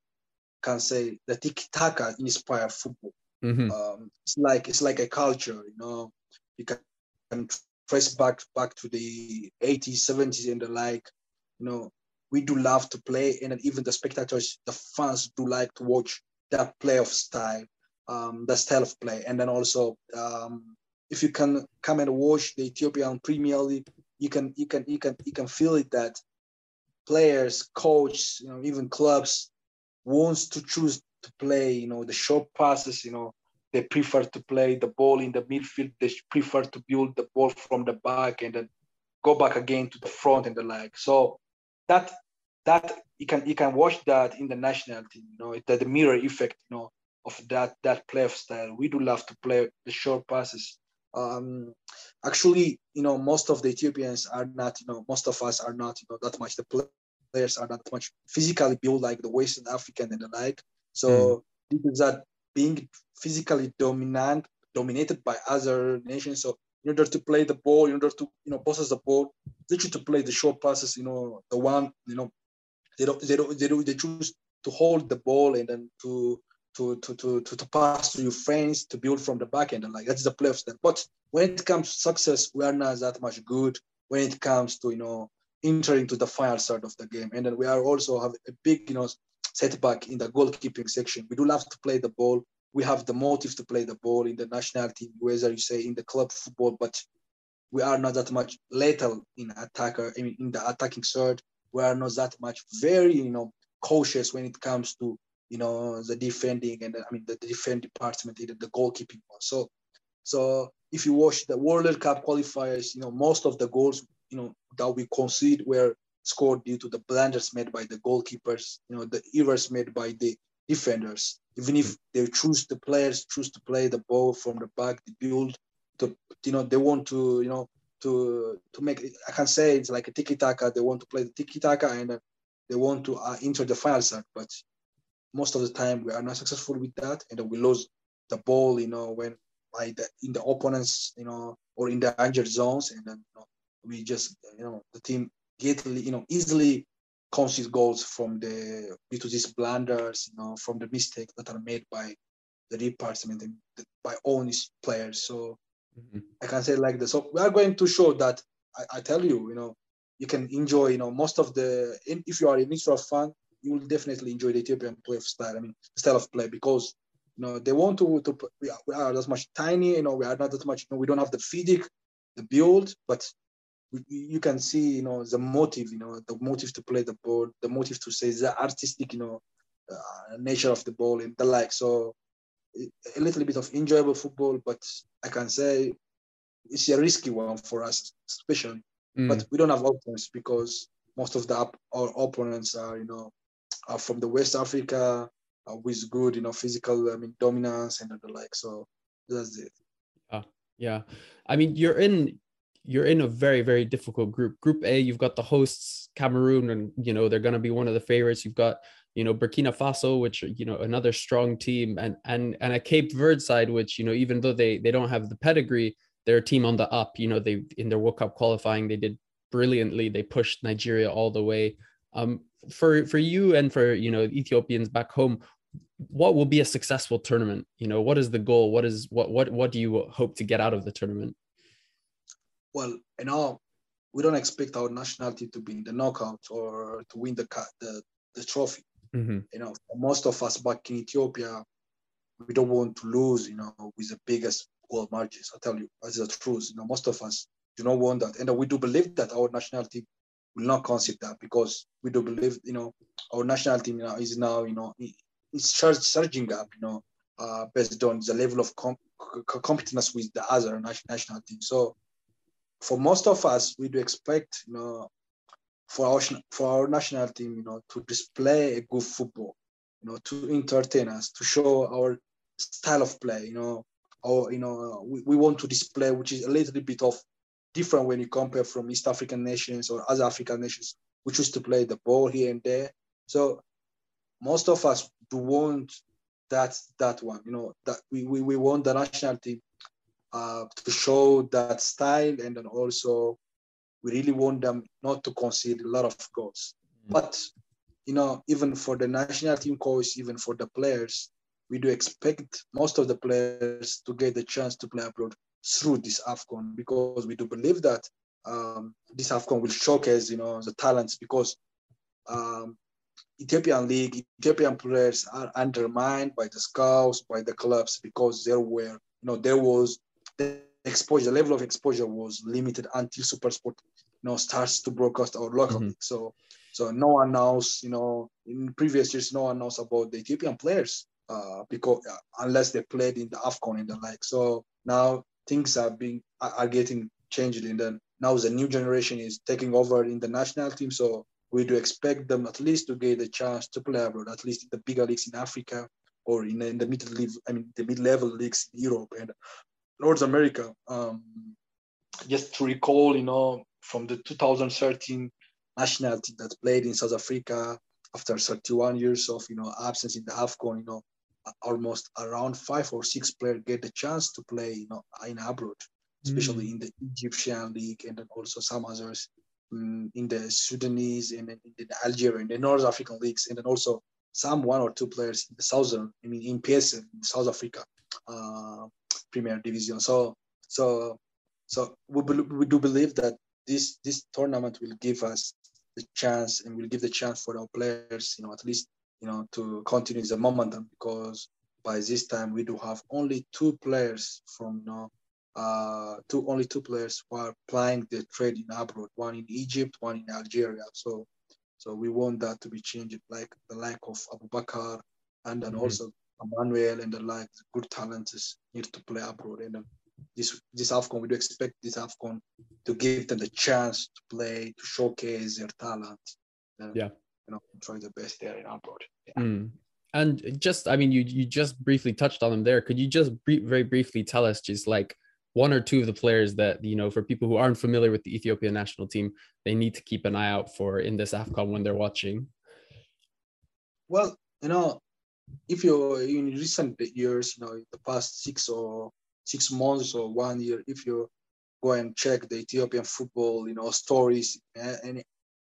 Can say the tiki taka inspired football. Mm-hmm. Um, it's like it's like a culture, you know. You can, can trace back back to the 80s, 70s, and the like. You know, we do love to play, and even the spectators, the fans do like to watch that play of style, um, the style of play, and then also um, if you can come and watch the Ethiopian Premier League, you can you can you can you can feel it that players, coaches, you know, even clubs wants to choose to play, you know, the short passes, you know, they prefer to play the ball in the midfield. They prefer to build the ball from the back and then go back again to the front and the like. So that that you can you can watch that in the national team. You know, the, the mirror effect. You know, of that that play of style. We do love to play the short passes, um, actually, you know, most of the Ethiopians are not, you know, most of us are not, you know, that much. The players are not much physically built like the Western African and the like. So mm. this is that being physically dominant, dominated by other nations. So in order to play the ball, in order to you know possess the ball, choose to play the short passes. You know, the one you know they don't they don't they don't they choose to hold the ball and then to to to to to, pass to your friends to build from the back end and like that's the play of. But when it comes to success, we are not that much good when it comes to you know entering to the final third of the game. And then we are also have a big you know setback in the goalkeeping section. We do love to play the ball. We have the motive to play the ball in the national team, whether you say in the club football, but we are not that much lethal in attacker, I mean, in the attacking third. We are not that much very, you know, cautious when it comes to you know the defending and I mean the, defend department, the, goalkeeping one. So so if you watch the World Cup qualifiers, you know most of the goals you know that we concede were scored due to the blunders made by the goalkeepers, you know the errors made by the defenders. Even if they choose the players choose to play the ball from the back, the build the you know they want to you know to to make I can say it's like a tiki taka. They want to play the tiki taka and they want to uh, enter the final set, but most of the time we are not successful with that, and we lose the ball, you know, when by the in the opponents, you know, or in the danger zones, and then you know, we just, you know, the team get, you know, easily concede goals from the due to these blunders, you know, from the mistakes that are made by the department and by these players. So mm-hmm. I can say like this. So we are going to show that I, I, tell you, you know, you can enjoy, you know, most of the if you are a neutral fan, you will definitely enjoy the Ethiopian play style. I mean, style of play because you know they want to to we are, we are as much tiny. You know, we are not that much. You know, we don't have the physique, the build, but we, you can see you know the motive. You know, the motive to play the ball, the motive to say the artistic. You know, uh, nature of the ball and the like. So a little bit of enjoyable football, but I can say it's a risky one for us, especially. Mm. But we don't have options because most of the our opponents are, you know, are from the West Africa uh, with good, you know, physical, I mean, dominance and the like. So that's it. Yeah, yeah. I mean, you're in you're in a very very difficult group. Group A, you've got the hosts Cameroon, and you know they're going to be one of the favorites. You've got you know Burkina Faso, which you know another strong team, and and and a Cape Verde side, which you know even though they they don't have the pedigree, they're a team on the up. You know they in their World Cup qualifying they did brilliantly. They pushed Nigeria all the way. Um, for for you and for you know Ethiopians back home, what will be a successful tournament? You know, what is the goal? What is what what what do you hope to get out of the tournament? Well, you know, we don't expect our nationality to be in the knockout or to win the the, the trophy. Mm-hmm. You know, most of us back in Ethiopia, we don't want to lose. You know, with the biggest goal margins. I tell you, that's the truth. You know, most of us do not want that, and we do believe that our nationality will not concede that because we do believe, you know, our national team now is now, you know, it's surging up, you know, uh, based on the level of com- competence with the other national team. So for most of us, we do expect, you know, for our for our national team, you know, to display a good football, you know, to entertain us, to show our style of play, you know, or you know, we, we want to display which is a little bit of different when you compare from East African nations or other African nations, which used to play the ball here and there. So most of us do want that that one, you know, that we, we, we want the national team uh, to show that style and then also we really want them not to concede a lot of goals. Mm-hmm. But you know, even for the national team coach, even for the players, we do expect most of the players to get the chance to play abroad through this AFCON because we do believe that um, this AFCON will showcase, you know, the talents because um, Ethiopian league, Ethiopian players are undermined by the scouts, by the clubs because there were, you know, there was exposure, the level of exposure was limited until SuperSport, you know, starts to broadcast our local mm-hmm. league. So, so no one knows, you know, in previous years, no one knows about the Ethiopian players uh, because uh, unless they played in the AFCON and the like. So now things are being are getting changed and then now the new generation is taking over in the national team so we do expect them at least to get a chance to play abroad at least in the bigger leagues in africa or in, in the mid level i mean the mid-level leagues in europe and North America. Um, just to recall, you know, from the 2013 national team that played in South Africa after 31 years of you know absence in the AFCON, you know, almost around five or six players get the chance to play, you know, in abroad, especially mm. in the Egyptian league and then also some others um, in the Sudanese and in the Algerian, the North African leagues, and then also some one or two players in the southern, I mean, in PSL, in South Africa, uh, Premier Division. So, so, so we, we do believe that this this tournament will give us the chance and will give the chance for our players, you know, at least you know to continue the momentum because by this time we do have only two players from you know uh, two only two players who are playing the trade in abroad, one in Egypt, one in Algeria. So so we want that to be changed, like the like of Abubakar and then mm-hmm. also Emmanuel and the like good talents need to play abroad. And then this this AFCON, we do expect this AFCON to give them the chance to play, to showcase their talent. And, yeah. You know, try the best there in abroad. Yeah. Mm. And just, I mean, you you just briefly touched on them there. Could you just very briefly tell us just like one or two of the players that you know for people who aren't familiar with the Ethiopian national team, they need to keep an eye out for in this Afcon when they're watching? Well, you know, if you're in recent years, you know, the past six or six months or one year, if you go and check the Ethiopian football, you know, stories eh, and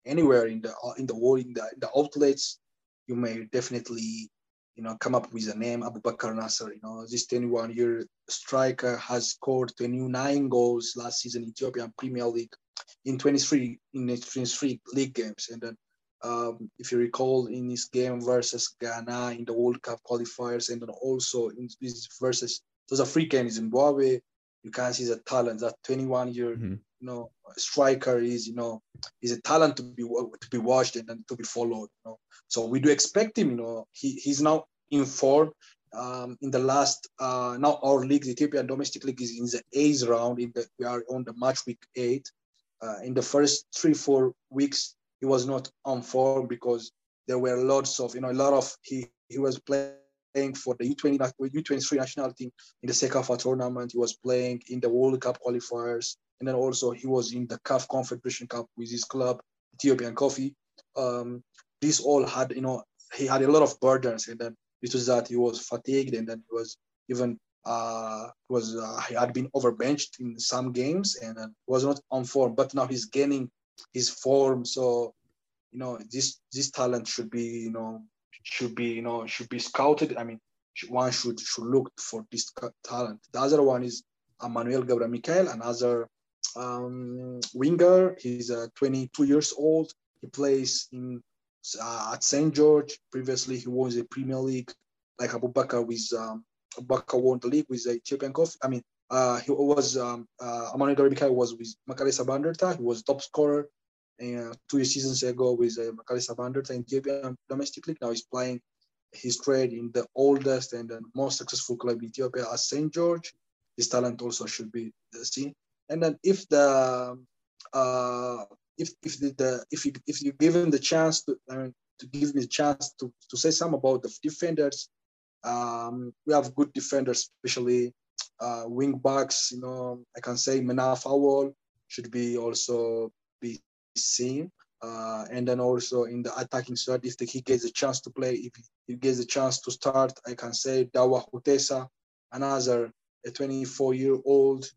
anywhere in the in the world in the, in the outlets, you may definitely you know come up with a name Abubakar Nasser. You know, this 21 year striker has scored 29 goals last season in Ethiopian Premier League in 23 in 23 league games, and then um, if you recall in his game versus Ghana in the World Cup qualifiers, and then also in his versus South Africa and Zimbabwe, you can see the talent that 21 year mm-hmm. you know striker is you know is a talent to be to be watched and, and to be followed. You know, so we do expect him. You know, he he's now in form. Um, in the last uh, now our league, the Ethiopian domestic league is in the eighth round. In the, we are on the match week eight. Uh, in the first three four weeks, he was not on form because there were lots of you know a lot of he he was playing for the U20 U23 national team in the CECAFA tournament. He was playing in the World Cup qualifiers, and then also he was in the CAF Confederation Cup with his club Ethiopian Coffee. Um, this all had you know he had a lot of burdens, and then it was that he was fatigued, and then he was even uh, was uh, he had been overbenched in some games and uh, was not on form. But now he's gaining his form. So, you know, this this talent should be, you know, should be, you know, should be scouted. I mean, one should should look for this talent. The other one is Amanuel Gebremichael, another um, winger. He's uh, 22 years old. He plays in uh, at St. George. Previously, he was a Premier League, like Abubakar with um, Abubakar won the league with the Ethiopian Coffee. I mean, uh, he was um, uh, Amani Doribika was with Mekelle Saba Ndorta. He was top scorer uh, two seasons ago with uh, Mekelle Saba Ndorta in Ethiopian domestic league. Now he's playing his trade in the oldest and the most successful club in Ethiopia as St. George. His talent also should be seen. And then if the uh, if if the, the if you if you give him the chance to I mean, to give me a chance to to say some about the defenders, um, we have good defenders, especially uh, wing backs. You know, I can say Menaf Awol should be also be seen. Uh, and then also in the attacking side, if the, he gets a chance to play, if he gets a chance to start, I can say Dawa Hotessa, another a 24 year old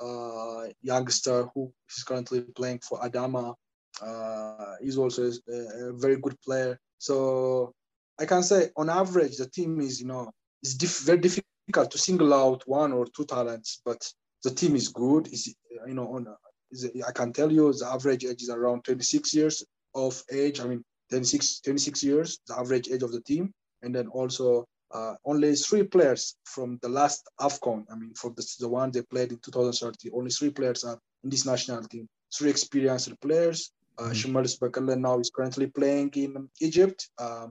uh, youngster who is currently playing for Adama. Uh, he's also a, a, very good player. So I can say on average, the team is, you know, it's diff- very difficult difficult to single out one or two talents, but the team is good. Is you know on is, I can tell you the average age is around 26 years of age. I mean 26 26 years the average age of the team, and then also uh, only three players from the last AFCON. I mean, for the, the one they played in 2030, only three players are in this national team. Three experienced players. Uh, mm-hmm. now is currently playing in Egypt. Uh,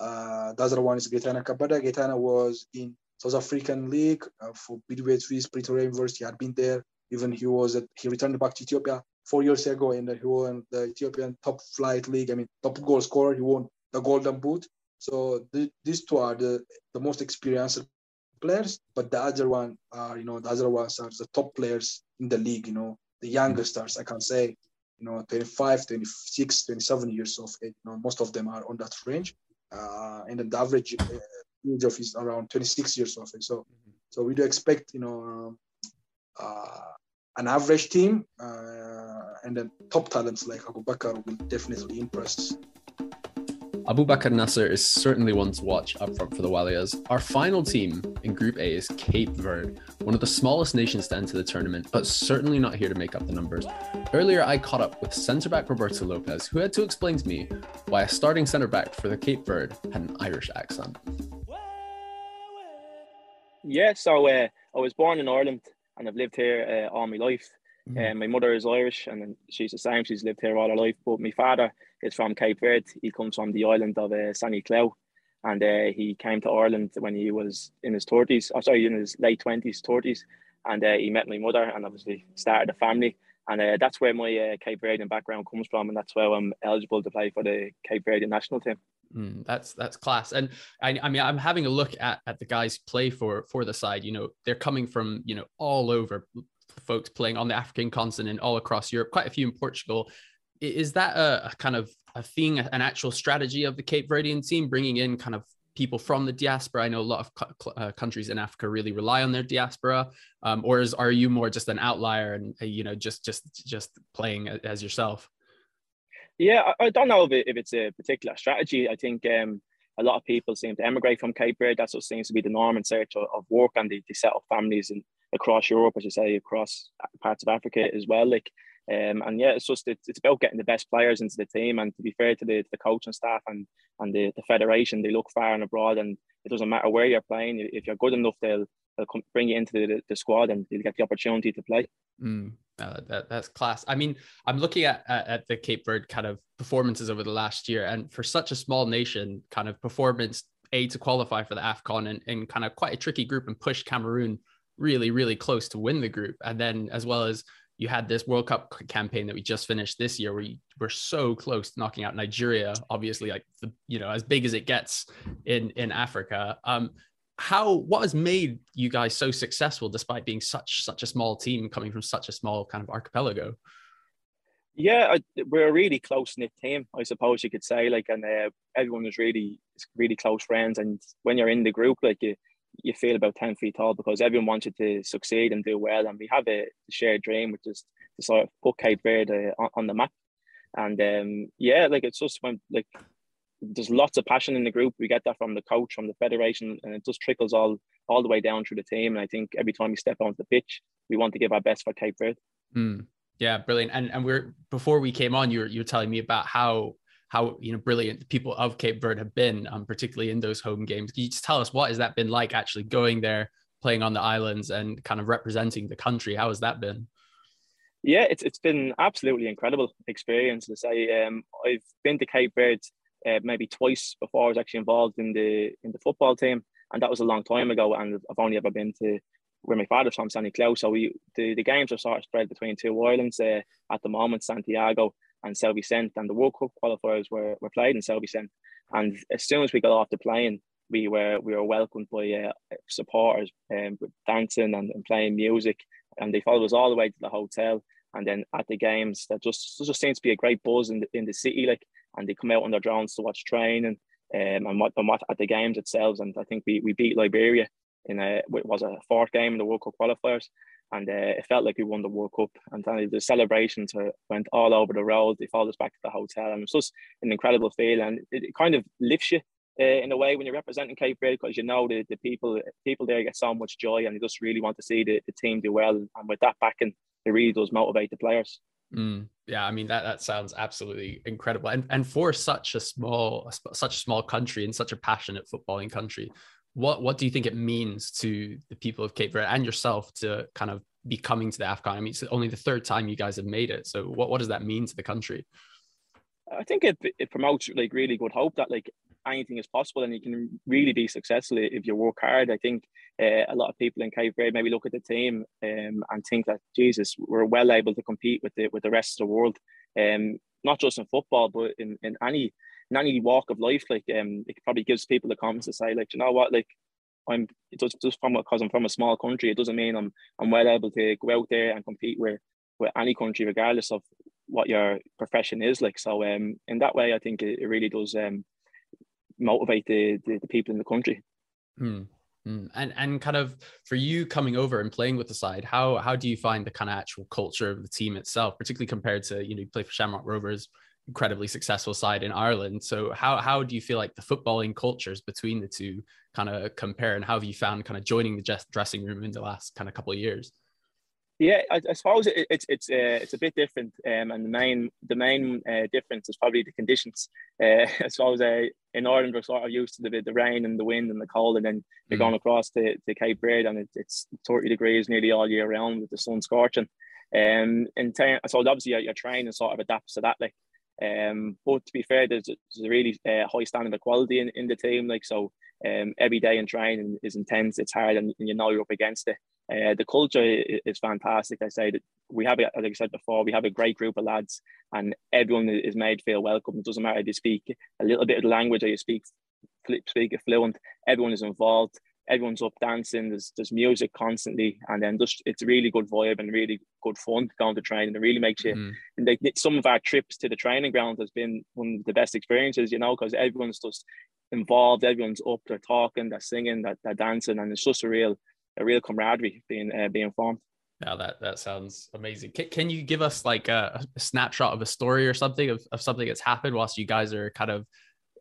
uh, the other one is Getaneh Kebede. Getaneh was in South African League uh, for Bidvest Pretoria University. Had been there. Even he was at, he returned back to Ethiopia four years ago, and he won the Ethiopian top flight league. I mean, top goal scorer. He won the Golden Boot. So th- these two are the, the most experienced players, but the other one are, you know, the other ones are the top players in the league, you know, the younger stars, I can say, you know, 25, 26, 27 years of age. You know, most of them are on that range. Uh, and then the average uh, age of is around 26 years of age. So, mm-hmm. so we do expect, you know, uh, an average team uh, and then top talents like Abu Bakr will definitely impress Abu Bakr Nasser is certainly one to watch up front for the Walias. Our final team in Group A is Cape Verde, one of the smallest nations to enter the tournament, but certainly not here to make up the numbers. Earlier, I caught up with centre back Roberto Lopes, who had to explain to me why a starting centre back for the Cape Verde had an Irish accent. Yeah, so uh, I was born in Ireland and I've lived here uh, all my life. Mm. my mother is Irish and she's the same. She's lived here all her life. But my father is from Cape Verde. He comes from the island of uh, São Nicolau. And uh, he came to Ireland when he was in his 30s, oh, sorry, in his late 20s, 30s. And uh, he met my mother and obviously started a family. And uh, that's where my uh, Cape Verdean background comes from. And that's why I'm eligible to play for the Cape Verdean national team. Mm, that's that's class, and I, I mean I'm having a look at at the guys play for for the side. You know they're coming from you know all over folks playing on the African continent, all across Europe, quite a few in Portugal. Is that a, a kind of a thing, an actual strategy of the Cape Verdean team, bringing in kind of people from the diaspora? I know a lot of uh, countries in Africa really rely on their diaspora, um, or is are you more just an outlier and uh, you know just just just playing as yourself? Yeah, I, I don't know if, it, if it's a particular strategy. I think um, a lot of people seem to emigrate from Cape Verde. That's what seems to be the norm in search of, of work, and they, set up families and across Europe, as you say, across parts of Africa as well. Like, um, and yeah, it's just it's, it's about getting the best players into the team. And to be fair to the, to the coaching staff and and the, the federation, they look far and abroad, and it doesn't matter where you're playing. If you're good enough, they'll they'll bring you into the, the squad and you'll get the opportunity to play. Mm, that, that's class. I mean, I'm looking at, at, at the Cape Verde kind of performances over the last year, and for such a small nation, kind of performance a to qualify for the AFCON and, and kind of quite a tricky group and push Cameroon really, really close to win the group. And then as well as you had this World Cup campaign that we just finished this year, where you were so close to knocking out Nigeria, obviously like the you know as big as it gets in in Africa. Um, how what has made you guys so successful despite being such such a small team coming from such a small kind of archipelago? Yeah, we're a really close knit team, I suppose you could say. Like, and uh, everyone is really really close friends. And when you're in the group, like you you feel about 10 feet tall because everyone wants you to succeed and do well. And we have a shared dream, which is to sort of put Cape Verde on, on the map. And um, yeah, like it's just when like there's lots of passion in the group. We get that from the coach, from the federation, and it just trickles all all the way down through the team. And I think every time we step onto the pitch, we want to give our best for Cape Verde. Mm, yeah, brilliant. And and we're before we came on, you were you were telling me about how how you know brilliant the people of Cape Verde have been, um, particularly in those home games. Can you just tell us what has that been like actually going there, playing on the islands, and kind of representing the country? How has that been? Yeah, it's it's been absolutely incredible experience. To say, um, I've been to Cape Verde uh, maybe twice before I was actually involved in the in the football team, and that was a long time ago. And I've only ever been to where my father's from, São Nicolau. So we the, the games are sort of spread between two islands uh, at the moment, Santiago and São Vicente, and the World Cup qualifiers were, were played in São Vicente. And as soon as we got off the plane, we were we were welcomed by uh, supporters um, with dancing and, and, playing music, and they followed us all the way to the hotel. And then at the games, that just just seems to be a great buzz in the, in the city, like, and they come out on their drones to watch training um, and what and what at the games itself. And I think we, we beat Liberia in a it was a fourth game in the World Cup qualifiers, and uh, it felt like we won the World Cup. And the celebrations went all over the road. They followed us back to the hotel, and it was just an incredible feeling. And it, it kind of lifts you uh, in a way when you're representing Cape Verde because you know the, the people people there get so much joy, and they just really want to see the, the team do well. And with that backing, it really does motivate the players. Mm, yeah, I mean that that sounds absolutely incredible, and and for such a small such a small country and such a passionate footballing country, what what do you think it means to the people of Cape Verde and yourself to kind of be coming to the AFCON? I mean, it's only the third time you guys have made it. So what, what does that mean to the country? I think it, it promotes like really good hope that like anything is possible and you can really be successful if you work hard. I think uh, a lot of people in Cape Verde maybe look at the team um, and think that Jesus, we're well able to compete with the with the rest of the world, um, not just in football but in, in any in any walk of life. Like um, it probably gives people the confidence to say like, you know what, like I'm just just from because I'm from a small country, it doesn't mean I'm I'm well able to go out there and compete with with any country, regardless of what your profession is like. So um, in that way, I think it, it really does um, motivate the, the, the people in the country. Hmm. hmm. And and kind of for you coming over and playing with the side, how how do you find the kind of actual culture of the team itself, particularly compared to you know you play for Shamrock Rovers, incredibly successful side in Ireland. So how how do you feel like the footballing cultures between the two kind of compare, and how have you found kind of joining the dressing room in the last kind of couple of years? Yeah, I, I suppose it, it's it's uh, it's a bit different, um, and the main the main uh, difference is probably the conditions. Uh, I suppose uh, in Ireland we're sort of used to the the rain and the wind and the cold, and then you're mm. going across to, to Cape Verde and it, it's 30 degrees nearly all year round with the sun scorching. Um, ter- so obviously your, your training sort of adapts to that. Like, um, but to be fair, there's, there's a really uh, high standard of quality in, in the team. Like, so um, every day in training is intense. It's hard, and, and you know you're up against it. Uh, the culture is fantastic. I say that we have, like I said before, we have a great group of lads, and everyone is made feel welcome. It doesn't matter if you speak a little bit of the language or you speak speak it fluent. Everyone is involved. Everyone's up dancing. There's there's music constantly, and then just it's a really good vibe and really good fun going to training. It really makes you. Mm. And they, some of our trips to the training ground has been one of the best experiences, you know, because everyone's just involved. Everyone's up. They're talking. They're singing. They're, they're dancing, and it's just a real a real camaraderie being uh, being formed. Yeah, that that sounds amazing. Can, can you give us like a, a, snapshot of a story or something of, of something that's happened whilst you guys are kind of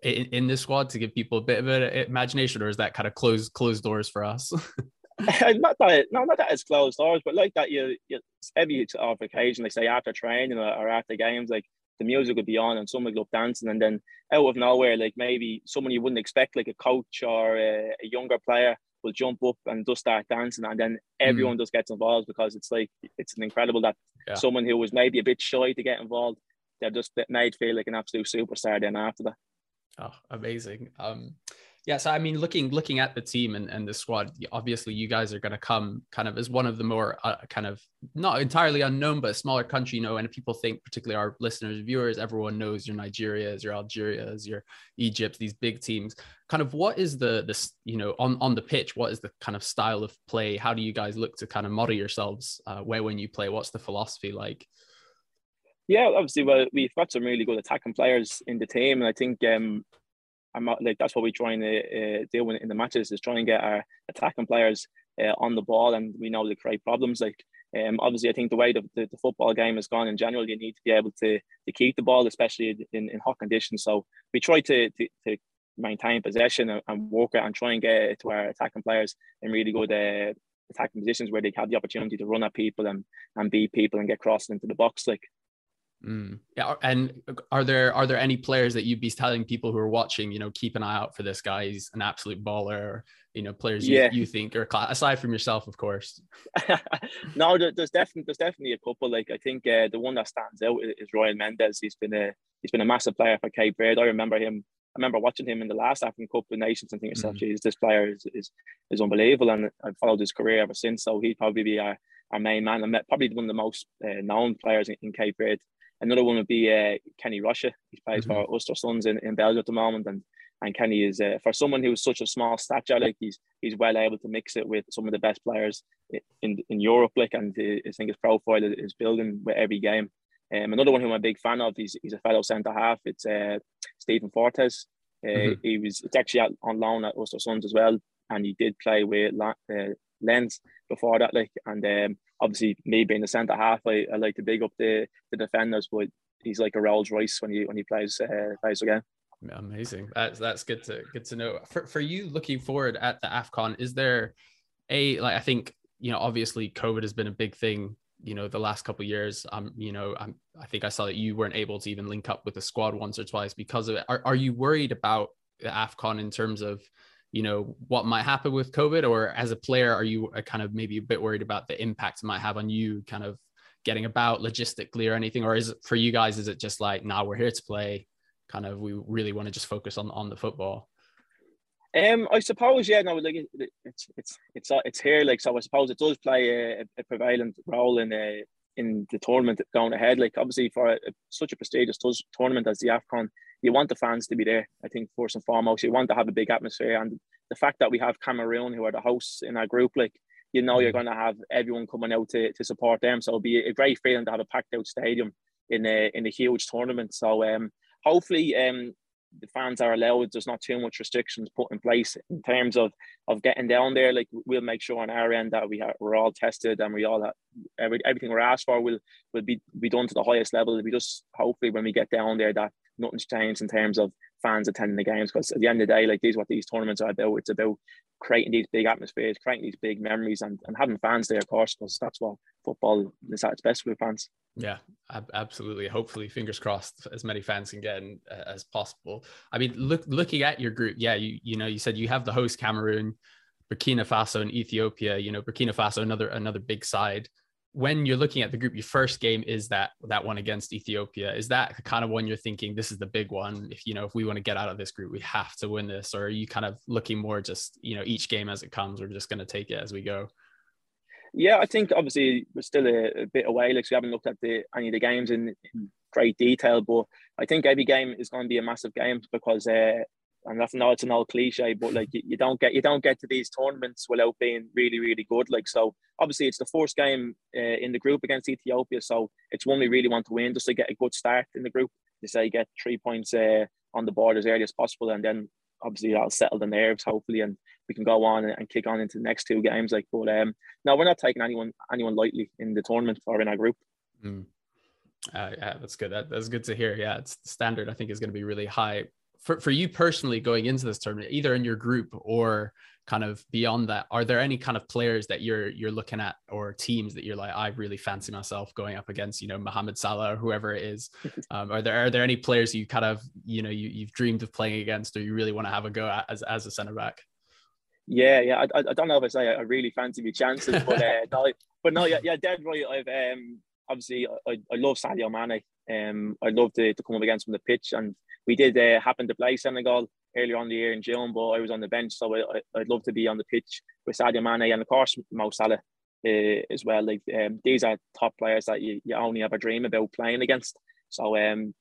in, in this squad to give people a bit of an imagination, or is that kind of closed closed doors for us? not that no, not that it's closed doors, but like that you, you every off occasion, like say after training or, or after games, like the music would be on and someone would go dancing, and then out of nowhere, like maybe someone you wouldn't expect, like a coach or a, a younger player, will jump up and just start dancing, and then everyone mm. just gets involved because it's like it's an incredible that yeah. someone who was maybe a bit shy to get involved, they're just made feel like an absolute superstar. Then after that, oh, amazing. Um, yeah, so I mean, looking looking at the team and, and the squad, obviously you guys are going to come kind of as one of the more uh, kind of not entirely unknown, but smaller country, you know. And people think, particularly our listeners, viewers, everyone knows your Nigeria's, your Algeria's, your Egypt, these big teams. Kind of, what is the this you know on on the pitch? What is the kind of style of play? How do you guys look to kind of model yourselves uh, where when you play? What's the philosophy like? Yeah, obviously, well, we've got some really good attacking players in the team, and I think um, I'm like that's what we try and uh, deal with in the matches is try and get our attacking players uh, on the ball, and we know they create problems. Like um, obviously, I think the way the, the, the, football game has gone in general, you need to be able to to keep the ball, especially in, in hot conditions. So we try to to, to maintain possession and, and, work it and try and get to our attacking players in really good uh, attacking positions where they have the opportunity to run at people and and beat people and get crossed into the box. Like Mm. Yeah, and are there are there any players that you'd be telling people who are watching, you know, keep an eye out for this guy? He's an absolute baller. Or, you know, players you, yeah. you think are aside from yourself, of course. no, there's definitely there's definitely a couple. Like I think uh, the one that stands out is Ryan Mendes. He's been a he's been a massive player for Cape Verde. I remember him. I remember watching him in the last African Cup of Nations and thinking, yourself, mm. "Geez, this player is, is is unbelievable." And I've followed his career ever since. So he'd probably be our, our main man and probably one of the most uh, known players in, in Cape Verde. Another one would be uh, Kenny Rocha. He plays mm-hmm. for Oostende in, in Belgium at the moment, and and Kenny is uh, for someone who's such a small stature, like he's he's well able to mix it with some of the best players in in Europe, like and I think his profile is building with every game. Um, another one who I'm a big fan of, he's, he's a fellow centre half. It's uh, Steven Fortes. Uh, mm-hmm. He was it's actually on loan at Oostende as well, and he did play with uh, Lens before that. Like, and um, obviously me being the centre half, I, I like to big up the, the defenders, but he's like a Rolls Royce when he when he plays uh, plays again. Amazing. That's that's good to good to know. For for you looking forward at the AFCON, is there a like I think, you know, obviously COVID has been a big thing, you know, the last couple years. Um, you know, I'm I think I saw that you weren't able to even link up with the squad once or twice because of it. Are are you worried about the AFCON in terms of you know what might happen with covid or as a player are you uh, kind of maybe a bit worried about the impact it might have on you kind of getting about logistically or anything or is it for you guys is it just like now nah, we're here to play kind of we really want to just focus on on the football um, I suppose yeah, no, like it, it's it's it's it's here, like so. I suppose it does play a, a prevalent role in a uh, in the tournament going ahead. Like obviously for a, such a prestigious tournament as the Afcon, you want the fans to be there. I think first and foremost, you want to have a big atmosphere, and the fact that we have Cameroon, who are the hosts in our group, like you know, you're mm. going to have everyone coming out to, to support them. So it'll be a great feeling to have a packed out stadium in a in a huge tournament. So um, hopefully um, the fans are allowed. There's not too much restrictions put in place in terms of of getting down there. Like we'll make sure on our end that we are we're all tested and we all have every, everything we're asked for will will be be done to the highest level. We just hopefully when we get down there that nothing's changed in terms of fans attending the games because at the end of the day, like these what these tournaments are about. It's about creating these big atmospheres, creating these big memories, and, and having fans there, of course, because that's what football is at its best with fans. Yeah, absolutely. Hopefully, fingers crossed, as many fans can get in uh, as possible. I mean, look looking at your group, yeah, you you know, you said you have the host Cameroon, Burkina Faso, and Ethiopia. You know, Burkina Faso, another another big side when you're looking at the group, your first game is that that one against Ethiopia. Is that the kind of one you're thinking this is the big one? If you know, if we want to get out of this group, we have to win this, or are you kind of looking more just you know each game as it comes? We're just going to take it as we go. Yeah, I think obviously we're still a, a bit away. Like we haven't looked at the any of the games in, in great detail, but I think every game is going to be a massive game because uh, and that's no, it's an old cliche, but like you, you, don't get you don't get to these tournaments without being really really good. Like so, obviously it's the first game uh, in the group against Ethiopia, so it's one we really want to win just to get a good start in the group. To say get three points uh, on the board as early as possible, and then obviously that'll settle the nerves hopefully, and we can go on and, and kick on into the next two games. Like, but um, no, we're not taking anyone anyone lightly in the tournament or in our group. Mm. Uh, yeah, that's good. That, that's good to hear. Yeah, it's standard. I think is going to be really high for, for you personally going into this tournament, either in your group or kind of beyond that, are there any kind of players that you're you're looking at or teams that you're like, I really fancy myself going up against, you know, Mohamed Salah or whoever it is? Um, are there are there any players you kind of you know you you've dreamed of playing against or you really want to have a go at as as a centre back? Yeah, yeah. I, I don't know if I say I really fancy my chances, but uh, no, but no, yeah, yeah, dead right. I've um obviously I, I love Sadio Mane. Um, I'd love to, to come up against him on the pitch and we did uh, happen to play Senegal earlier on the year in June, but I was on the bench, so I, would love to be on the pitch with Sadio Mane and of course Mo Salah uh, as well. Like um, these are top players that you, you only ever dream about playing against. So um,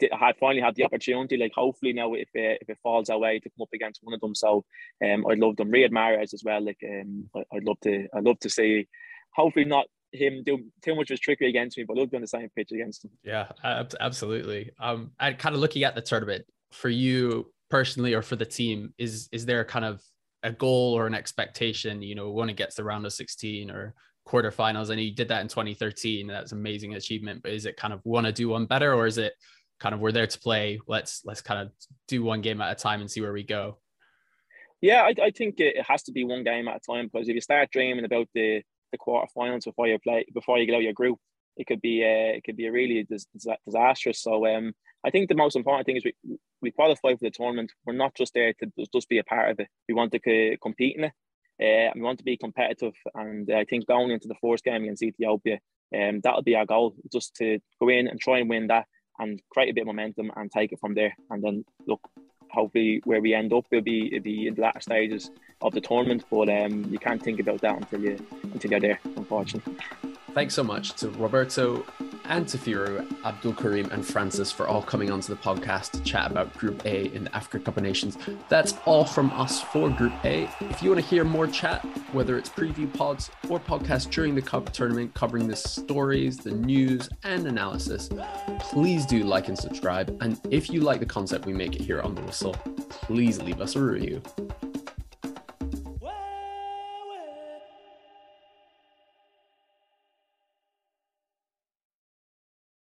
I finally had the opportunity. Like hopefully now, if it, if it falls away to come up against one of them, so um, I'd love them. Riyad Mahrez as well. Like um, I'd love to. I'd love to see. Hopefully not him do too much was tricky against me, but looked on the same pitch against him. Yeah, absolutely. Um, and kind of looking at the tournament for you personally or for the team, is is there kind of a goal or an expectation? You know, when it gets to round of 16 or quarterfinals, and you did that in 2013. That's amazing achievement. But is it kind of want to do one better, or is it kind of we're there to play? Let's let's kind of do one game at a time and see where we go. Yeah, I, I think it has to be one game at a time because if you start dreaming about the the quarterfinals before you play before you get out your group, it could be uh, it could be a really dis- disastrous. So um, I think the most important thing is we we qualify for the tournament. We're not just there to just be a part of it. We want to c- compete in it. Uh, we want to be competitive, and I think going into the first game against Ethiopia, um, that'll be our goal, just to go in and try and win that, and create a bit of momentum and take it from there. And then look, hopefully where we end up will be it'll be in the latter stages of the tournament. But um, you can't think about that until you until you're there, unfortunately. Thanks so much to Roberto and to Firu, Abdul Karim, and Francis for all coming onto the podcast to chat about Group A in the Africa Cup of Nations. That's all from us for Group A. If you want to hear more chat, whether it's preview pods or podcasts during the Cup tournament covering the stories, the news, and analysis, please do like and subscribe. And if you like the concept we make it here on The Whistle, please leave us a review.